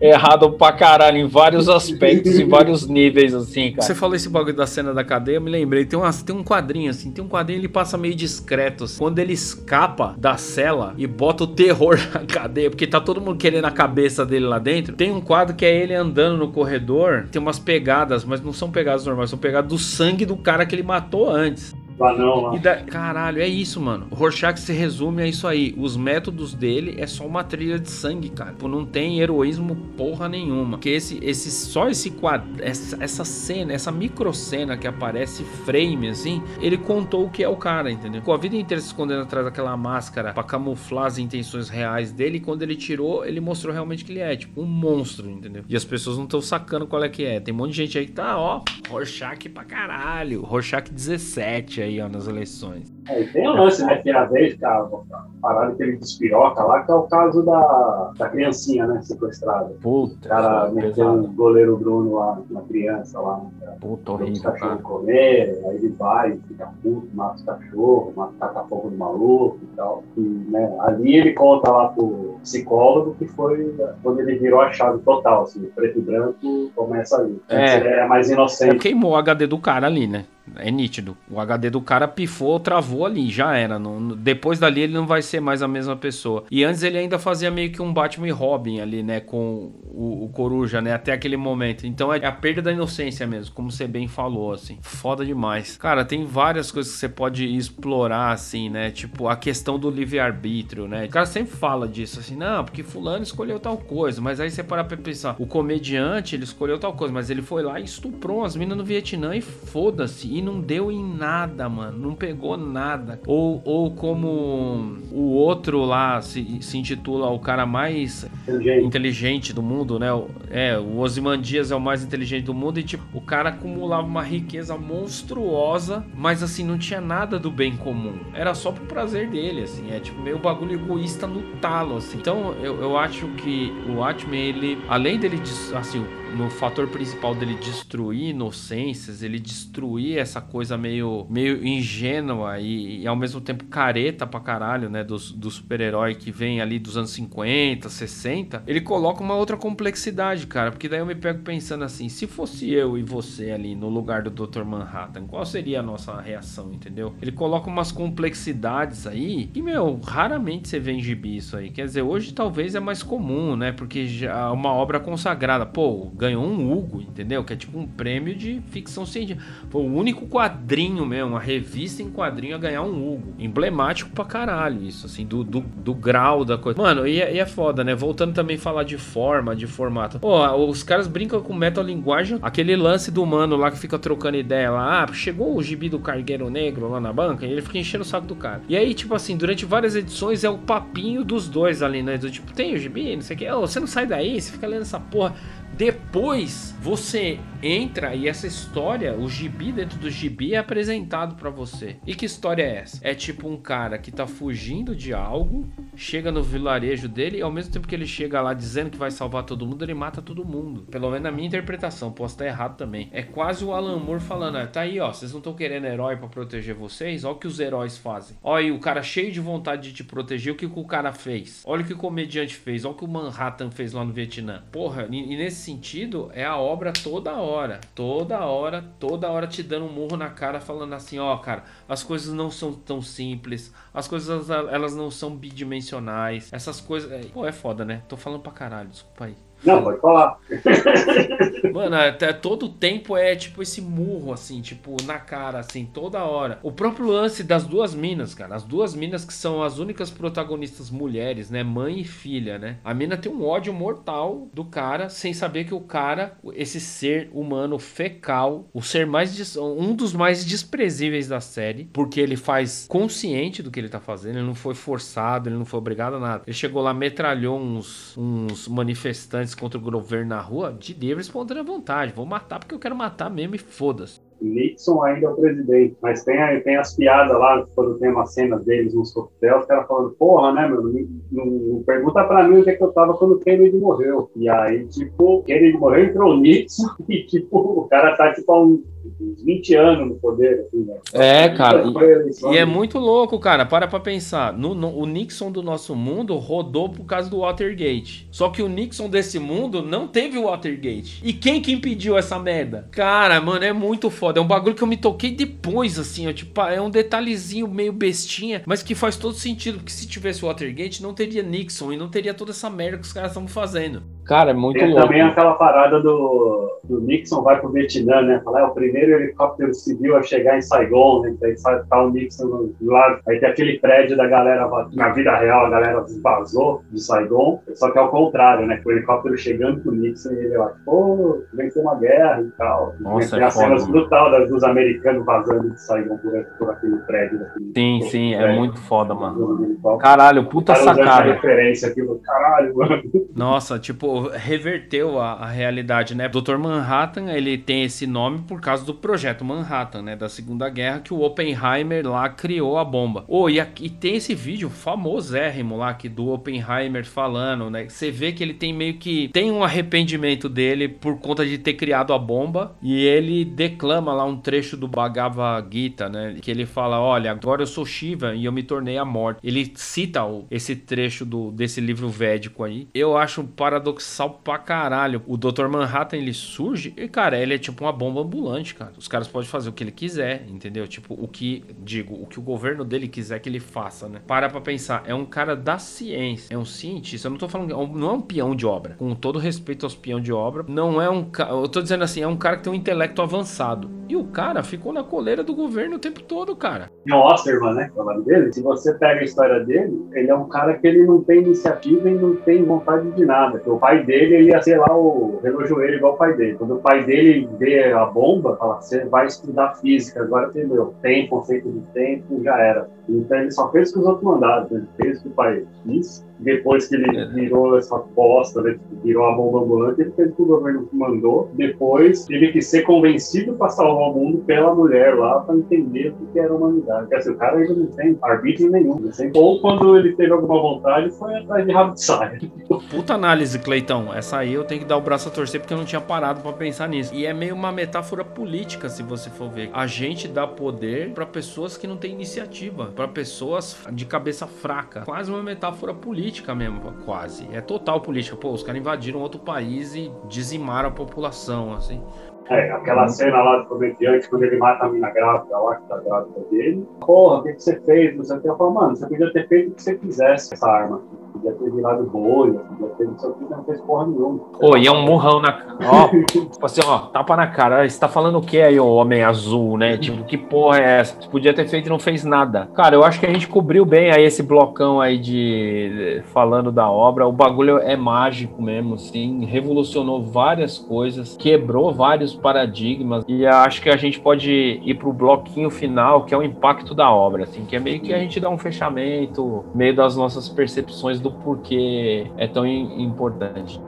É errado pra caralho, em vários aspectos, em vários níveis, assim, cara. Você falou esse bagulho da cena da cadeia, eu me lembrei, tem, uma, tem um quadrinho, assim, tem um quadrinho, ele passa meio discreto, assim. Quando ele escapa da cela e bota o terror na cadeia, porque tá todo mundo querendo a cabeça dele lá dentro, tem um quadro que é ele andando no corredor, tem umas pegadas, mas não são pegadas normais, são pegadas do sangue do cara que ele matou antes. Anão lá. Da... Caralho, é isso, mano. O Rorschach se resume a isso aí. Os métodos dele é só uma trilha de sangue, cara. Tipo, não tem heroísmo porra nenhuma. Que esse, esse só esse quadro, essa, essa cena, essa micro cena que aparece frame assim, ele contou o que é o cara, entendeu? Com a vida inteira se escondendo atrás daquela máscara para camuflar as intenções reais dele, e quando ele tirou, ele mostrou realmente que ele é, tipo, um monstro, entendeu? E as pessoas não estão sacando qual é que é. Tem um monte de gente aí que tá, ó, Rorschach pra caralho. Rorschach 17 aí, ó, nas eleições. É, e tem um lance, né, que às vezes, cara, a parada que ele despiroca lá, que é o caso da, da criancinha, né, sequestrada. Puta. O cara meteu o goleiro Bruno lá, uma criança lá. Cara. Puta, Os horrível, cachorros cara. comer, aí ele vai, fica puto, mata os cachorros, mata, taca fogo no maluco e tal. E, né, ali ele conta lá pro psicólogo que foi quando ele virou a chave total, assim, preto e branco começa ali. É. Ele é mais É inocente. queimou o HD do cara ali, né? É nítido. O HD do cara pifou, travou ali, já era. Depois dali ele não vai ser mais a mesma pessoa. E antes ele ainda fazia meio que um Batman e Robin ali, né? Com o, o Coruja, né? Até aquele momento. Então é a perda da inocência mesmo, como você bem falou, assim. Foda demais. Cara, tem várias coisas que você pode explorar, assim, né? Tipo, a questão do livre-arbítrio, né? O cara sempre fala disso, assim, não, porque fulano escolheu tal coisa. Mas aí você para pra pensar, o comediante, ele escolheu tal coisa, mas ele foi lá e estuprou as minas no Vietnã e foda-se. E não deu em nada, mano. Não pegou nada. Ou, ou como o outro lá se, se intitula o cara mais Inteligente. inteligente do mundo, né? É, o Ozymandias é o mais inteligente do mundo e, tipo, o cara acumulava uma riqueza monstruosa, mas, assim, não tinha nada do bem comum. Era só pro prazer dele, assim. É, tipo, meio bagulho egoísta no talo, assim. Então, eu, eu acho que o Watchmen, ele, além dele, assim, no fator principal dele destruir inocências, ele destruir essa coisa meio, meio ingênua e, e ao mesmo tempo careta pra caralho, né? Do, do super-herói que vem ali dos anos 50, 60, ele coloca uma outra complexidade, cara. Porque daí eu me pego pensando assim: se fosse eu e você ali no lugar do Dr. Manhattan, qual seria a nossa reação, entendeu? Ele coloca umas complexidades aí que, meu, raramente você vê em gibi isso aí. Quer dizer, hoje talvez é mais comum, né? Porque já é uma obra consagrada. Pô, ganhou um Hugo, entendeu? Que é tipo um prêmio de ficção científica. Foi o único quadrinho mesmo, uma revista em quadrinho a ganhar um Hugo. Emblemático pra caralho isso, assim, do, do, do grau da coisa. Mano, e é, e é foda, né? Voltando também a falar de forma, de formato. Pô, os caras brincam com metalinguagem. Aquele lance do mano lá que fica trocando ideia lá. Ah, chegou o gibi do Cargueiro Negro lá na banca e ele fica enchendo o saco do cara. E aí, tipo assim, durante várias edições é o papinho dos dois ali, né? Do tipo, tem o gibi, não sei o que. Ô, você não sai daí, você fica lendo essa porra. Depois você entra e essa história, o gibi dentro do gibi é apresentado pra você. E que história é essa? É tipo um cara que tá fugindo de algo, chega no vilarejo dele e ao mesmo tempo que ele chega lá dizendo que vai salvar todo mundo, ele mata todo mundo. Pelo menos na minha interpretação, posso estar errado também. É quase o Alan Moore falando, ah, tá aí ó, vocês não estão querendo herói pra proteger vocês? Olha o que os heróis fazem. Olha aí o cara cheio de vontade de te proteger, o que, que o cara fez? Olha o que o comediante fez, olha o que o Manhattan fez lá no Vietnã. Porra, e, e nesse sentido é a obra toda hora, toda hora, toda hora te dando um murro na cara falando assim, ó, cara, as coisas não são tão simples, as coisas elas não são bidimensionais, essas coisas, é, pô, é foda, né? Tô falando pra caralho, desculpa aí. Não, pode falar. Mano, até todo tempo é tipo esse murro, assim, tipo, na cara, assim, toda hora. O próprio lance das duas minas, cara. As duas minas que são as únicas protagonistas mulheres, né? Mãe e filha, né? A mina tem um ódio mortal do cara, sem saber que o cara, esse ser humano fecal, o ser mais. um dos mais desprezíveis da série, porque ele faz consciente do que ele tá fazendo, ele não foi forçado, ele não foi obrigado a nada. Ele chegou lá, metralhou uns, uns manifestantes manifestantes contra o governo na rua de livre espontânea vontade. Vou matar porque eu quero matar mesmo e foda-se. Nixon ainda é o presidente, mas tem, tem as piadas lá, quando tem uma cena deles nos coquetéis, os caras falando, porra, né, meu, não, não, pergunta pra mim onde é que eu tava quando o Kennedy morreu. E aí, tipo, Kennedy morreu, entrou o Nixon, e tipo, o cara tá, tipo, há uns 20 anos no poder, assim, né? É, cara, e, e, é muito louco, cara, para pra pensar, no, no, o Nixon do nosso mundo rodou por causa do Watergate, só que o Nixon desse mundo não teve o Watergate. E quem que impediu essa merda? Cara, mano, é muito foda. É um bagulho que eu me toquei depois, assim, ó. Tipo, é um detalhezinho meio bestinha, mas que faz todo sentido. Porque se tivesse Watergate, não teria Nixon e não teria toda essa merda que os caras estão fazendo. Cara, é muito Tem louco. também aquela parada do, do Nixon vai pro Vietnã, né? Falar, é o primeiro helicóptero civil a chegar em Saigon, né? Aí tá o Nixon lá. Aí tem aquele prédio da galera, na vida real, a galera vazou de Saigon. Só que é o contrário, né? O helicóptero chegando pro Nixon e ele lá, pô, venceu uma guerra e tal. Nossa, tem é as cenas foda, brutal dos americanos vazando de Saigon por, por aquele prédio. Daquele, sim, por sim, é prédio, muito foda, mano. Caralho, puta sacada. referência aqui, caralho, mano. Nossa, tipo, reverteu a, a, realidade, né? Dr. Manhattan, ele tem esse nome por causa do projeto Manhattan, né? Da Segunda Guerra, que o Oppenheimer lá criou a bomba. Oh, e, e tem esse vídeo famosérrimo lá, que do Oppenheimer falando, né? Você vê que ele tem meio que... Tem um arrependimento dele por conta de ter criado a bomba. E ele declama lá um trecho do Bhagavad Gita, né? Que ele fala, olha, agora eu sou Shiva e eu me tornei a morte. Ele cita esse trecho do, desse livro védico aí. Eu acho paradoxal pra caralho. O Dr. Manhattan, ele surge e, cara, ele é tipo uma bomba ambulante, cara. Os caras podem fazer o que ele quiser, entendeu? Tipo, o que, digo, o que o governo dele quiser que ele faça, né? Para pra pensar, é um cara da ciência, é um cientista. Eu não tô falando, é não é um peão de obra. Com todo respeito aos peão de obra, não é um eu tô dizendo assim, é um cara que tem um intelecto avançado. E o cara ficou na coleira do governo o tempo todo, cara. É o Osterman, né? É o dele. Se você pega a história dele, ele é um cara que ele não tem iniciativa e não tem vontade de nada. O pai dele, ele ia ser lá o relojoeiro igual o pai dele. Quando o pai dele vê a bomba, fala, você vai estudar física, agora entendeu? Tem conceito de tempo, já era. Então ele só fez o que os outros mandaram, ele fez o que o pai quis depois que ele é. virou essa bosta, né, virou a bomba ambulante, ele fez o que o governo mandou. Depois, teve que ser convencido para salvar o mundo pela mulher lá, para entender o que era a humanidade. Porque assim, o cara ainda não tem arbítrio nenhum. Ou quando ele teve alguma vontade, foi atrás de rabo de saia. Puta análise, Cleitão. Essa aí eu tenho que dar o braço a torcer porque eu não tinha parado para pensar nisso. E é meio uma metáfora política, se você for ver. A gente dá poder para pessoas que não têm iniciativa, para pessoas de cabeça fraca. Quase uma metáfora política política mesmo, quase. É total política. Pô, os caras invadiram outro país e dizimaram a população, assim. É, aquela cena lá do comediante, quando ele mata a mina grávida lá, que tá grávida dele. Porra, o que, que você fez? Não sei o mano, você podia ter feito o que você quisesse essa arma. Podia ter virado bolha, podia ter não sei o que, não fez porra nenhuma. Pô, e é um murrão na cara. Ó, tipo assim, ó, tapa na cara. Você tá falando o que aí, o homem azul, né? Tipo, que porra é essa? Você podia ter feito e não fez nada. Cara, eu acho que a gente cobriu bem aí esse blocão aí de falando da obra. O bagulho é mágico mesmo, sim. Revolucionou várias coisas, quebrou vários paradigmas. E acho que a gente pode ir pro bloquinho final, que é o impacto da obra, assim, que é meio que a gente dá um fechamento, meio das nossas percepções do porquê é tão importante.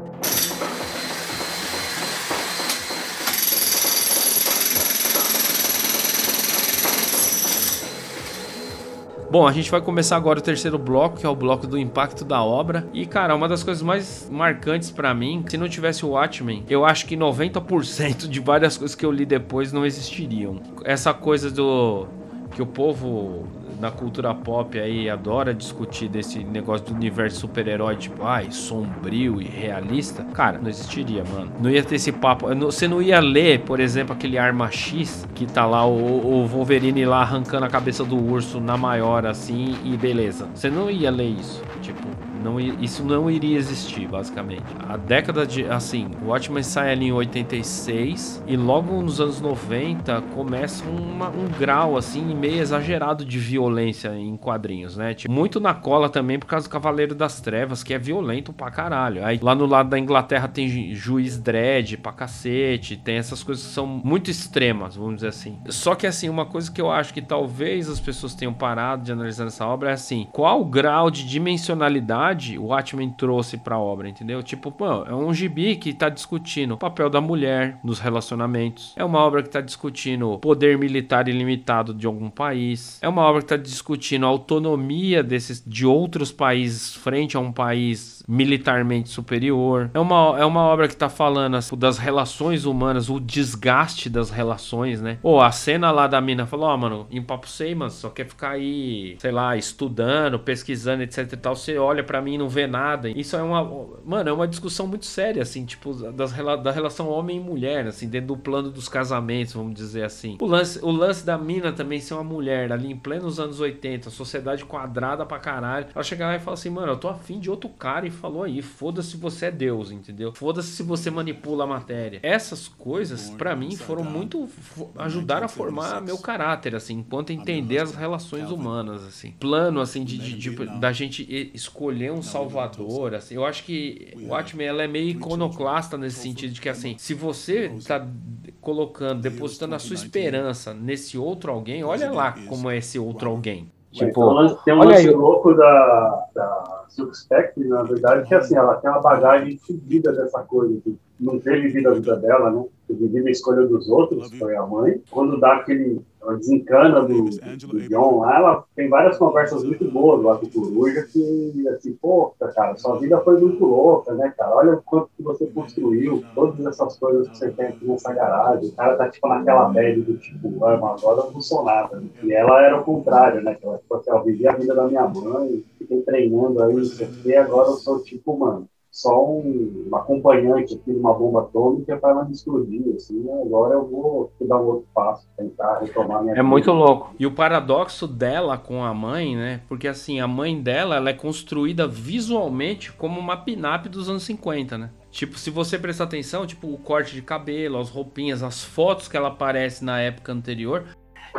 Bom, a gente vai começar agora o terceiro bloco, que é o bloco do impacto da obra. E, cara, uma das coisas mais marcantes para mim, se não tivesse o Watchmen, eu acho que 90% de várias coisas que eu li depois não existiriam. Essa coisa do que o povo na cultura pop aí adora discutir desse negócio do universo super-herói, tipo, ai, sombrio e realista, cara, não existiria, mano. Não ia ter esse papo. Você não ia ler, por exemplo, aquele Arma X, que tá lá o, o Wolverine lá arrancando a cabeça do urso na maior, assim, e beleza. Você não ia ler isso. Tipo, não, isso não iria existir, basicamente. A década de. Assim, o Watchmen sai ali em 86 e logo nos anos 90 começa uma, um grau, assim, meio exagerado de violência em quadrinhos, né? Tipo, muito na cola também por causa do Cavaleiro das Trevas, que é violento pra caralho. Aí lá no lado da Inglaterra tem juiz dread pra cacete, tem essas coisas que são muito extremas, vamos dizer assim. Só que, assim, uma coisa que eu acho que talvez as pessoas tenham parado de analisar nessa obra é assim: qual o grau de dimensionalidade o Watchmen trouxe pra obra, entendeu? Tipo, é um gibi que tá discutindo o papel da mulher nos relacionamentos. É uma obra que tá discutindo poder militar ilimitado de algum país. É uma obra que tá discutindo a autonomia desses de outros países frente a um país militarmente superior. É uma, é uma obra que tá falando assim, das relações humanas, o desgaste das relações, né? Pô, a cena lá da mina falou, ó, oh, mano, em papo sei, mas só quer ficar aí, sei lá, estudando, pesquisando, etc e tal. Você olha para mim e não vê nada. Isso é uma, mano, é uma discussão muito séria, assim, tipo, das, da relação homem e mulher, assim, dentro do plano dos casamentos, vamos dizer assim. O lance, o lance da mina também ser uma mulher ali em plenos anos 80, sociedade quadrada pra caralho. Ela chega lá e fala assim, mano, eu tô afim de outro cara e falou aí, foda-se você é Deus, entendeu? Foda-se se você manipula a matéria. Essas coisas, para mim, foram muito. ajudaram a formar meu caráter, assim, enquanto entender as relações humanas, assim. Plano, assim, de, de, de da gente escolher um salvador, assim. Eu acho que o Watchmen, ela é meio iconoclasta nesse sentido de que, assim, se você tá colocando, depositando a sua esperança nesse outro alguém, olha lá como é esse outro alguém. Tipo, tem um lance louco da, da Silk Spectre, na verdade, que assim, ela tem uma bagagem fodida dessa coisa, que não teve vivido a vida dela, né? Vivido a escolha dos outros, foi a mãe. Quando dá aquele ela desencana do, do John lá, ela tem várias conversas muito boas lá com o Coruja, que assim, pô, cara, sua vida foi muito louca, né, cara? Olha o quanto que você construiu, todas essas coisas que você tem aqui nessa garagem. O cara tá tipo naquela média do tipo, ah, mas agora não sou nada. Né? E ela era o contrário, né? Ela, tipo assim, eu vivi a vida da minha mãe, fiquei treinando aí, não sei o quê, agora eu sou tipo, mano, só um, acompanhante aqui de uma bomba atômica para ela me explodir, assim, né? agora eu vou dar um outro passo, tentar retomar minha É vida. muito louco. E o paradoxo dela com a mãe, né? Porque assim, a mãe dela, ela é construída visualmente como uma pinap dos anos 50, né? Tipo, se você prestar atenção, tipo, o corte de cabelo, as roupinhas, as fotos que ela aparece na época anterior,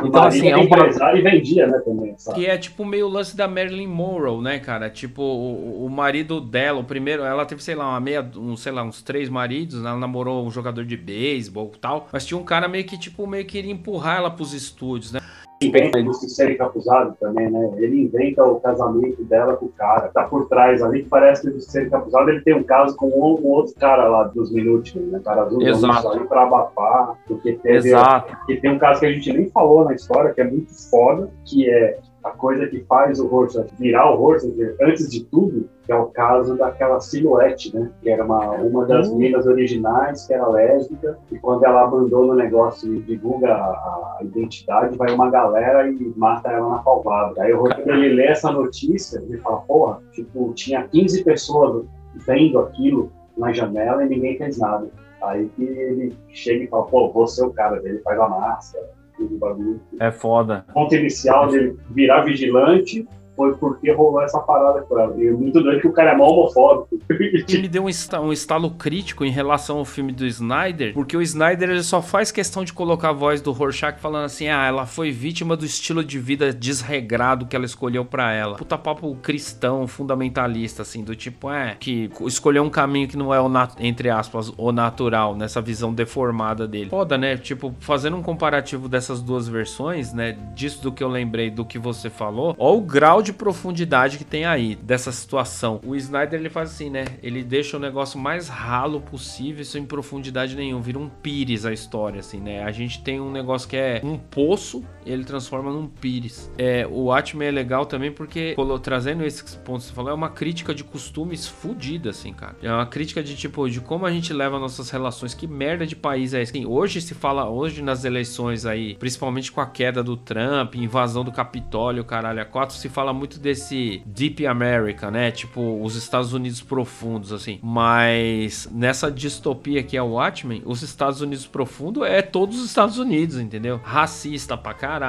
então, assim, é um empresário e vendia, né, também. Sabe? Que é tipo meio lance da Marilyn Monroe, né, cara? Tipo, o, o marido dela, o primeiro, ela teve, sei lá, uma meia, um, sei lá, uns três maridos, né? ela namorou um jogador de beisebol e tal, mas tinha um cara meio que, tipo, meio que queria empurrar ela pros estúdios, né? Inventa indústria ser encapuzado também, né? Ele inventa o casamento dela com o cara. Tá por trás ali, que parece que o ser encapuzado ele tem um caso com um, um outro cara lá dos minutos, né? Cara azul, Exato. ali pra abafar. Porque teve, Exato. Porque tem um caso que a gente nem falou na história, que é muito foda, que é a coisa que faz o Rorschach virar o Rorschach, antes de tudo, que é o caso daquela silhuete, né? Que era uma, uma das uhum. minas originais, que era lésbica, e quando ela abandona o negócio e divulga a, a identidade, vai uma galera e mata ela na palvada. Aí o Rorschach, ele lê essa notícia, ele fala, porra, tipo, tinha 15 pessoas vendo aquilo na janela e ninguém fez nada. Aí que ele chega e fala, pô, vou ser o cara dele, faz a máscara, bagulho. É foda. O ponto inicial dele virar vigilante foi porque rolou essa parada com ela. E é muito doido que o cara é mal homofóbico. Ele deu um, um estalo crítico em relação ao filme do Snyder, porque o Snyder ele só faz questão de colocar a voz do Rorschach falando assim: ah, ela foi vítima do estilo de vida desregrado que ela escolheu para ela. Puta papo cristão, fundamentalista, assim, do tipo, é, que escolheu um caminho que não é o, entre aspas, o natural, nessa visão deformada dele. Foda, né? Tipo, fazendo um comparativo dessas duas versões, né? Disso do que eu lembrei do que você falou, ó o grau de de profundidade que tem aí dessa situação. O Snyder ele faz assim, né? Ele deixa o negócio mais ralo possível, sem profundidade nenhuma, vira um pires a história, assim, né? A gente tem um negócio que é um poço, ele transforma num pires. É, o Atman é legal também porque, trazendo esses pontos que você falou, é uma crítica de costumes fodida, assim, cara. É uma crítica de tipo, de como a gente leva nossas relações, que merda de país é esse? Assim, hoje se fala, hoje nas eleições aí, principalmente com a queda do Trump, invasão do Capitólio, caralho, a quatro, se fala muito desse Deep America, né? Tipo, os Estados Unidos profundos, assim. Mas nessa distopia que é o Watchmen, os Estados Unidos profundo é todos os Estados Unidos, entendeu? Racista pra caralho.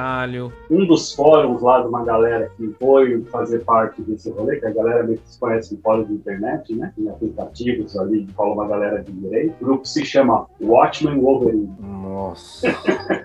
Um dos fóruns lá de uma galera que foi fazer parte desse rolê, que a galera meio que se conhece em fóruns de internet, né? Em aplicativos ali, que fala uma galera de direito. O grupo se chama Watchmen Wolverine. Nossa.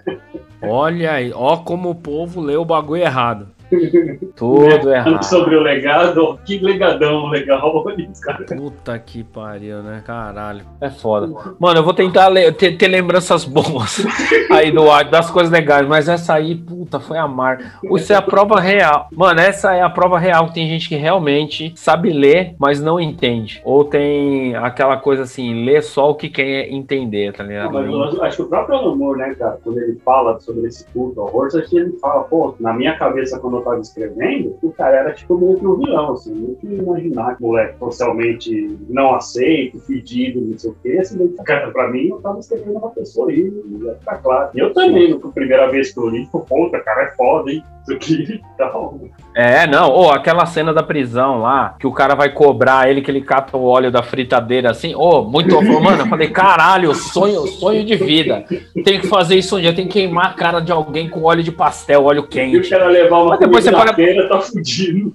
Olha aí, ó como o povo lê o bagulho errado. Tudo errado. Sobre o legado, que legadão legal. Cara. Puta que pariu, né? Caralho. É foda. Mano, eu vou tentar le- ter, ter lembranças boas aí do ar, das coisas legais, mas essa aí, puta, foi amar. Isso é a prova real. Mano, essa é a prova real que tem gente que realmente sabe ler, mas não entende. Ou tem aquela coisa assim, lê só o que quer entender, tá ligado? Mas eu acho que o próprio Alan Moore, né, cara, quando ele fala sobre esse culto ao horse, acho que ele fala, pô, na minha cabeça, quando eu tava escrevendo, o cara era tipo meio que um vilão, assim, não que imaginar que o moleque socialmente não aceito, pedido, não sei o quê, assim, cara, pra mim, eu tava escrevendo uma pessoa aí, ia ficar claro. E eu também, na primeira vez que eu li, pô, puta, cara, é foda, hein, isso aqui e tal. É, não, ou aquela cena da prisão lá, que o cara vai cobrar ele, que ele cata o óleo da fritadeira assim, ô, muito, mano, eu falei, caralho, sonho, sonho de vida. Tem que fazer isso um dia, tem que queimar a cara de alguém com óleo de pastel, óleo E o quente. cara levar uma depois você na para- feira, tá fudido.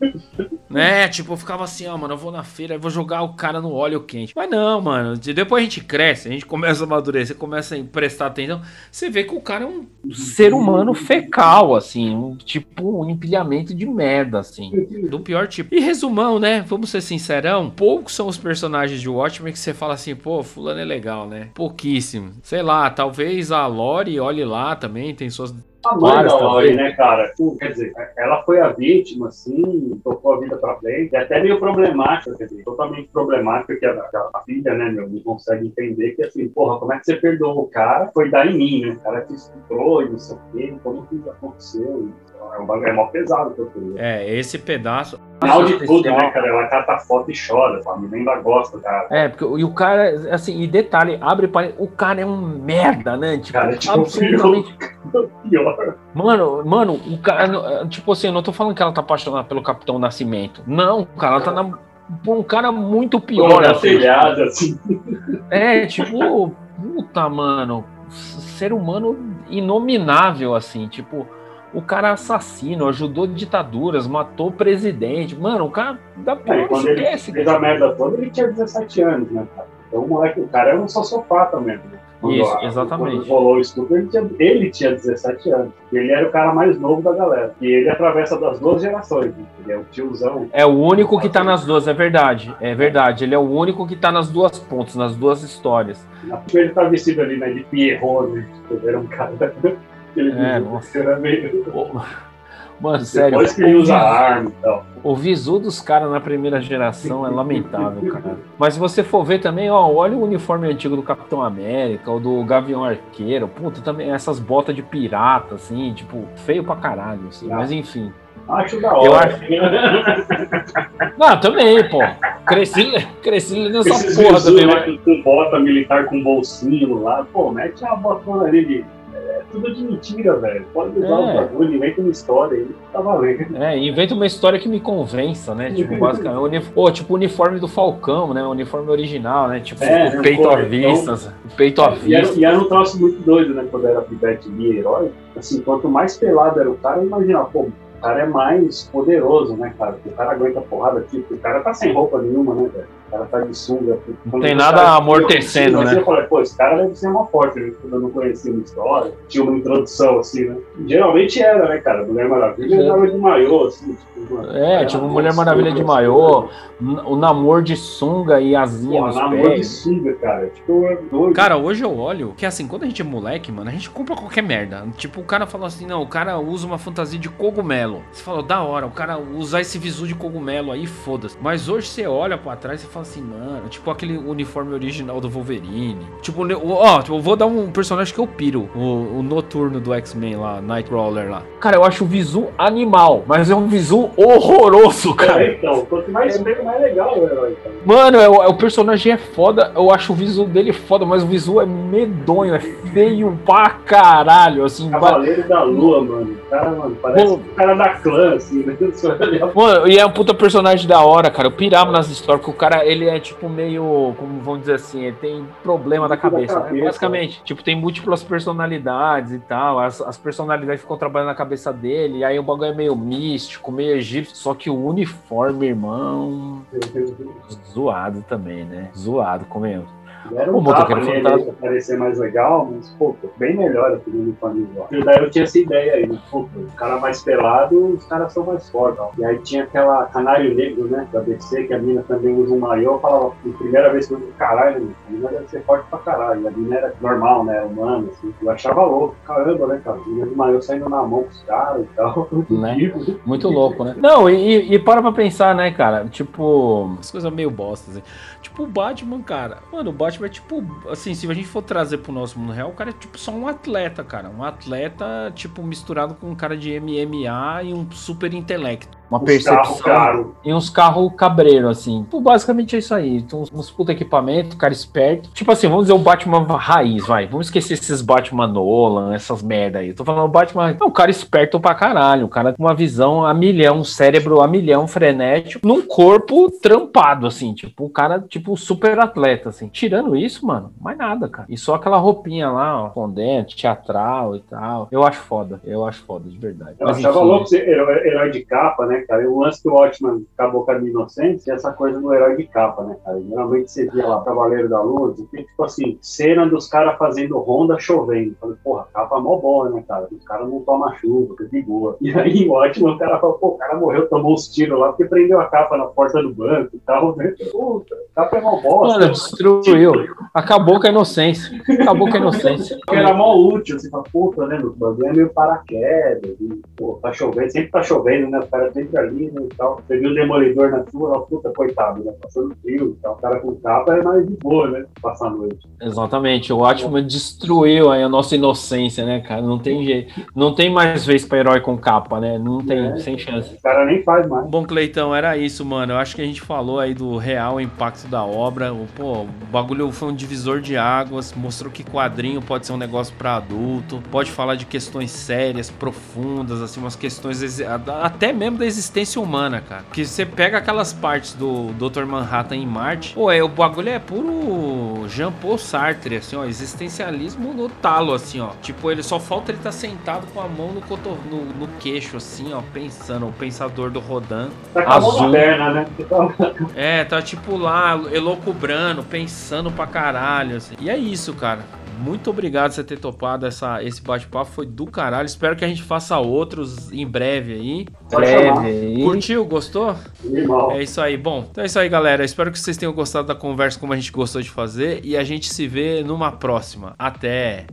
É, tipo, eu ficava assim, ó, mano, eu vou na feira e vou jogar o cara no óleo quente. Mas não, mano, de- depois a gente cresce, a gente começa a amadurecer, começa a prestar atenção, você vê que o cara é um. Ser humano fecal, assim, um, tipo um empilhamento de merda, assim. Do pior tipo. E resumão, né? Vamos ser sincerão. Poucos são os personagens de Watchmen que você fala assim, pô, fulano é legal, né? Pouquíssimo. Sei lá, talvez a Lori olhe lá também, tem suas. A mãe Várias da Lori, também. né, cara? Quer dizer, ela foi a vítima, assim, tocou a vida pra frente. E até meio problemática, quer dizer, totalmente problemática, que a, a- a filha, né, meu, não consegue entender que, assim, porra, como é que você perdoou o cara? Foi dar em mim, né? O cara te estuprou e não sei o quê, como que isso aconteceu? É um bagulho é mó pesado que eu tô É, esse pedaço. Final de tudo, né, cara? Ela cata foto e chora, a família ainda gosta, cara. É, porque e o cara, assim, e detalhe, abre para o cara é um merda, né? Tipo, Cara, é tipo, absolutamente. Pior. Mano, mano, o cara, tipo assim, eu não tô falando que ela tá apaixonada pelo Capitão Nascimento. Não, cara, ela tá na, por um cara muito pior, Pior, assim. telhada, assim. É, tipo, puta, mano, ser humano inominável, assim, tipo, o cara é assassino, ajudou ditaduras, matou presidente. Mano, o cara da É, pior ele esquece. fez a merda toda, ele tinha 17 anos, né, cara? Então o moleque, o cara era um sociopata mesmo. né? Quando Isso, exatamente. Quando rolou o estupro, ele tinha, ele tinha 17 anos. Ele era o cara mais novo da galera. E ele atravessa das duas gerações. né? Ele é o tiozão. É o único que tá nas duas, é verdade. É verdade. Ele é o único que tá nas duas pontas, nas duas histórias. Ele tá vestido ali, né, de Pierrot, né? Ele era um cara... Ele É, nossa. era meio... Mano, sério. Depois que ele usa arma e tal. O visu dos caras na primeira geração é lamentável, cara. Mas se você for ver também, ó, olha o uniforme antigo do Capitão América, o do Gavião Arqueiro, puta, também essas botas de pirata, assim, tipo, feio pra caralho, assim. Mas enfim. Acho da hora. Eu acho- Não, também, pô. Cresci, cresci nessa Esses porra visu, também. né, mas- com, com bota militar com bolsinho lá, pô, mete uma botona ali de. É tudo de mentira, velho. Pode usar É. o bagulho, inventa uma história aí, tá valendo. É, inventa uma história que me convença, né? Tipo, basicamente. Uni... Pô, tipo o uniforme do Falcão, né? O uniforme original, né? Tipo, É, o né, peito à então- vista. O peito à vista. e era um troço muito doido, né? Quando era pivete e herói. Assim, quanto mais pelado era o cara, imagina, pô, o cara é mais poderoso, né, cara? O cara aguenta porrada, tipo, o cara tá sem roupa nenhuma, né, velho? O cara tá de sunga. Não tem nada amortecendo, Mas né? Eu falei, pô, esse cara deve ser uma forte, né? Quando eu não conhecia uma história, tinha uma introdução, assim, né? Geralmente era, né, cara? Mulher Maravilha É. andava de maiô, assim, tipo, É, tipo Mulher Maravilha de maiô, o namoro de sunga e asinha Pô, nos namoro de pés. sunga, cara. Tipo, é doido. Cara, hoje eu olho que assim, quando a gente é moleque, mano, a gente compra qualquer merda. Tipo, o cara fala assim, não, o cara usa uma fantasia de cogumelo. Você fala, da hora, o cara usar esse visu de cogumelo aí, foda-se. Mas hoje você olha pra trás e fala assim, mano, tipo aquele uniforme original do Wolverine. Tipo, ó, tipo, eu vou dar um personagem que eu piro. O, o noturno do X-Men lá, Nightcrawler lá. Cara, eu acho o visu animal, mas é um visu horroroso, cara. É, então, quanto mais feio, mais legal o herói, cara. Mano, é, o- é- o personagem é foda, eu acho o visu dele foda, mas o visu é medonho, é feio pra caralho, assim. Cavaleiro da Lua, mano. Cara, mano, parece o cara da clã, assim, né? Olha, Mano, e é um puta personagem da hora, cara. Eu pirava nas histórias, porque o cara, ele é tipo meio, como vamos dizer assim, ele tem problema da Da cabeça, né? cabeça. Basicamente. Tipo, tem múltiplas personalidades e tal. As, as personalidades ficam trabalhando na cabeça dele. E aí o bagulho é meio místico, meio egípcio. Só que o uniforme, irmão, zoado também, né? Zoado, comendo. Era um O motoqueiro nele fantasma. pra parecer mais legal, mas, pô, bem melhor aquele uniforme visual. E daí eu tinha essa ideia aí, né? pô, o cara mais pelado, os caras são mais fortes. ó. E aí tinha aquela Canário Negro, né, da DC, que a mina também usa um maiô, eu falava, a primeira vez que eu vi, caralho, a mina deve ser forte pra caralho. E a mina era normal, né, humana, assim. Eu achava louco, caramba, né, cara? A mina de maiô saindo na mão com os caras e tal. Né? Muito louco, né? Não, e, e para pra pensar, né, cara? Tipo, As coisas meio bosta, assim. Tipo, o Batman, cara. Mano, o Batman é tipo. Assim, se a gente for trazer pro nosso mundo real, o cara é tipo só um atleta, cara. Um atleta, tipo, misturado com um cara de MMA e um super intelecto. Uma percepção. E uns carros cabreiro, assim. Pô, basicamente é isso aí. Então, uns, puta equipamento, cara esperto. Tipo assim, vamos dizer o Batman raiz, vai. Vamos esquecer esses Batman Nolan, essas merda aí. Tô falando o Batman. É um cara esperto pra caralho. Um cara com uma visão a milhão, um cérebro a milhão, frenético, num corpo trampado, assim. Tipo, o cara, tipo, super atleta, assim. Tirando isso, mano, mais nada, cara. E só aquela roupinha lá, ó, fondente, teatral e tal. Eu acho foda. Eu acho foda, de verdade. Eu Mas, achava enfim, louco ser herói, herói de capa, né, cara? O lance que o Watchman acabou com a inocência é essa coisa do herói de capa, né, cara? Geralmente você via lá Cavaleiro da Luz e tem, tipo assim, cena dos caras fazendo ronda chovendo. Falei, porra, capa mó boa, né, cara? Os caras não tomam chuva, que de boa. E aí o Watchman, o cara falou, pô, o cara morreu, tomou uns tiros lá porque prendeu a capa na porta do banco e tal, né? Puta, capa é mó bosta. Mano, destruiu. Acabou com a inocência. Acabou com a inocência. Era mó útil, você fala, puta, né, meu bagulho é meio paraquedas, e, pô, tá chovendo, sempre tá chovendo, né, o cara sempre ali, né, e tal. Você viu o Demolidor na sua, ó, puta, coitado, né, passando frio e tal. O cara com capa é mais de boa, né, passar a noite. Exatamente, o Watchman destruiu aí a nossa inocência, né, cara? Não tem jeito. Não tem mais vez pra herói com capa, né? Não tem, É. sem chance. O cara nem faz mais. Bom, Cleitão, era isso, mano. Eu acho que a gente falou aí do real impacto da obra. O, Pô, o bagulho foi um divisor de águas, mostrou que quadrinho pode ser um negócio pra adulto, pode falar de questões sérias, profundas, assim, umas questões até mesmo da existência humana, cara. Que você pega aquelas partes do Dr. Manhattan em Marte, pô, é, o bagulho é puro Jean-Paul Sartre, assim, ó, existencialismo no talo, assim, ó. Tipo, ele só falta ele estar sentado com a mão no, coto, no, no queixo, assim, ó, pensando, o pensador do Rodan. Tá com a mão Azul. na perna, né? É, tá tipo lá, elocubrando, pensando pra caralho. assim. E é isso, cara. Muito obrigado por você ter topado essa, esse bate-papo. Foi do caralho. Espero que a gente faça outros em breve aí. Breve. Curtiu? Gostou? É isso aí. Bom, então é isso aí, galera. Espero que vocês tenham gostado da conversa como a gente gostou de fazer. E a gente se vê numa próxima. Até!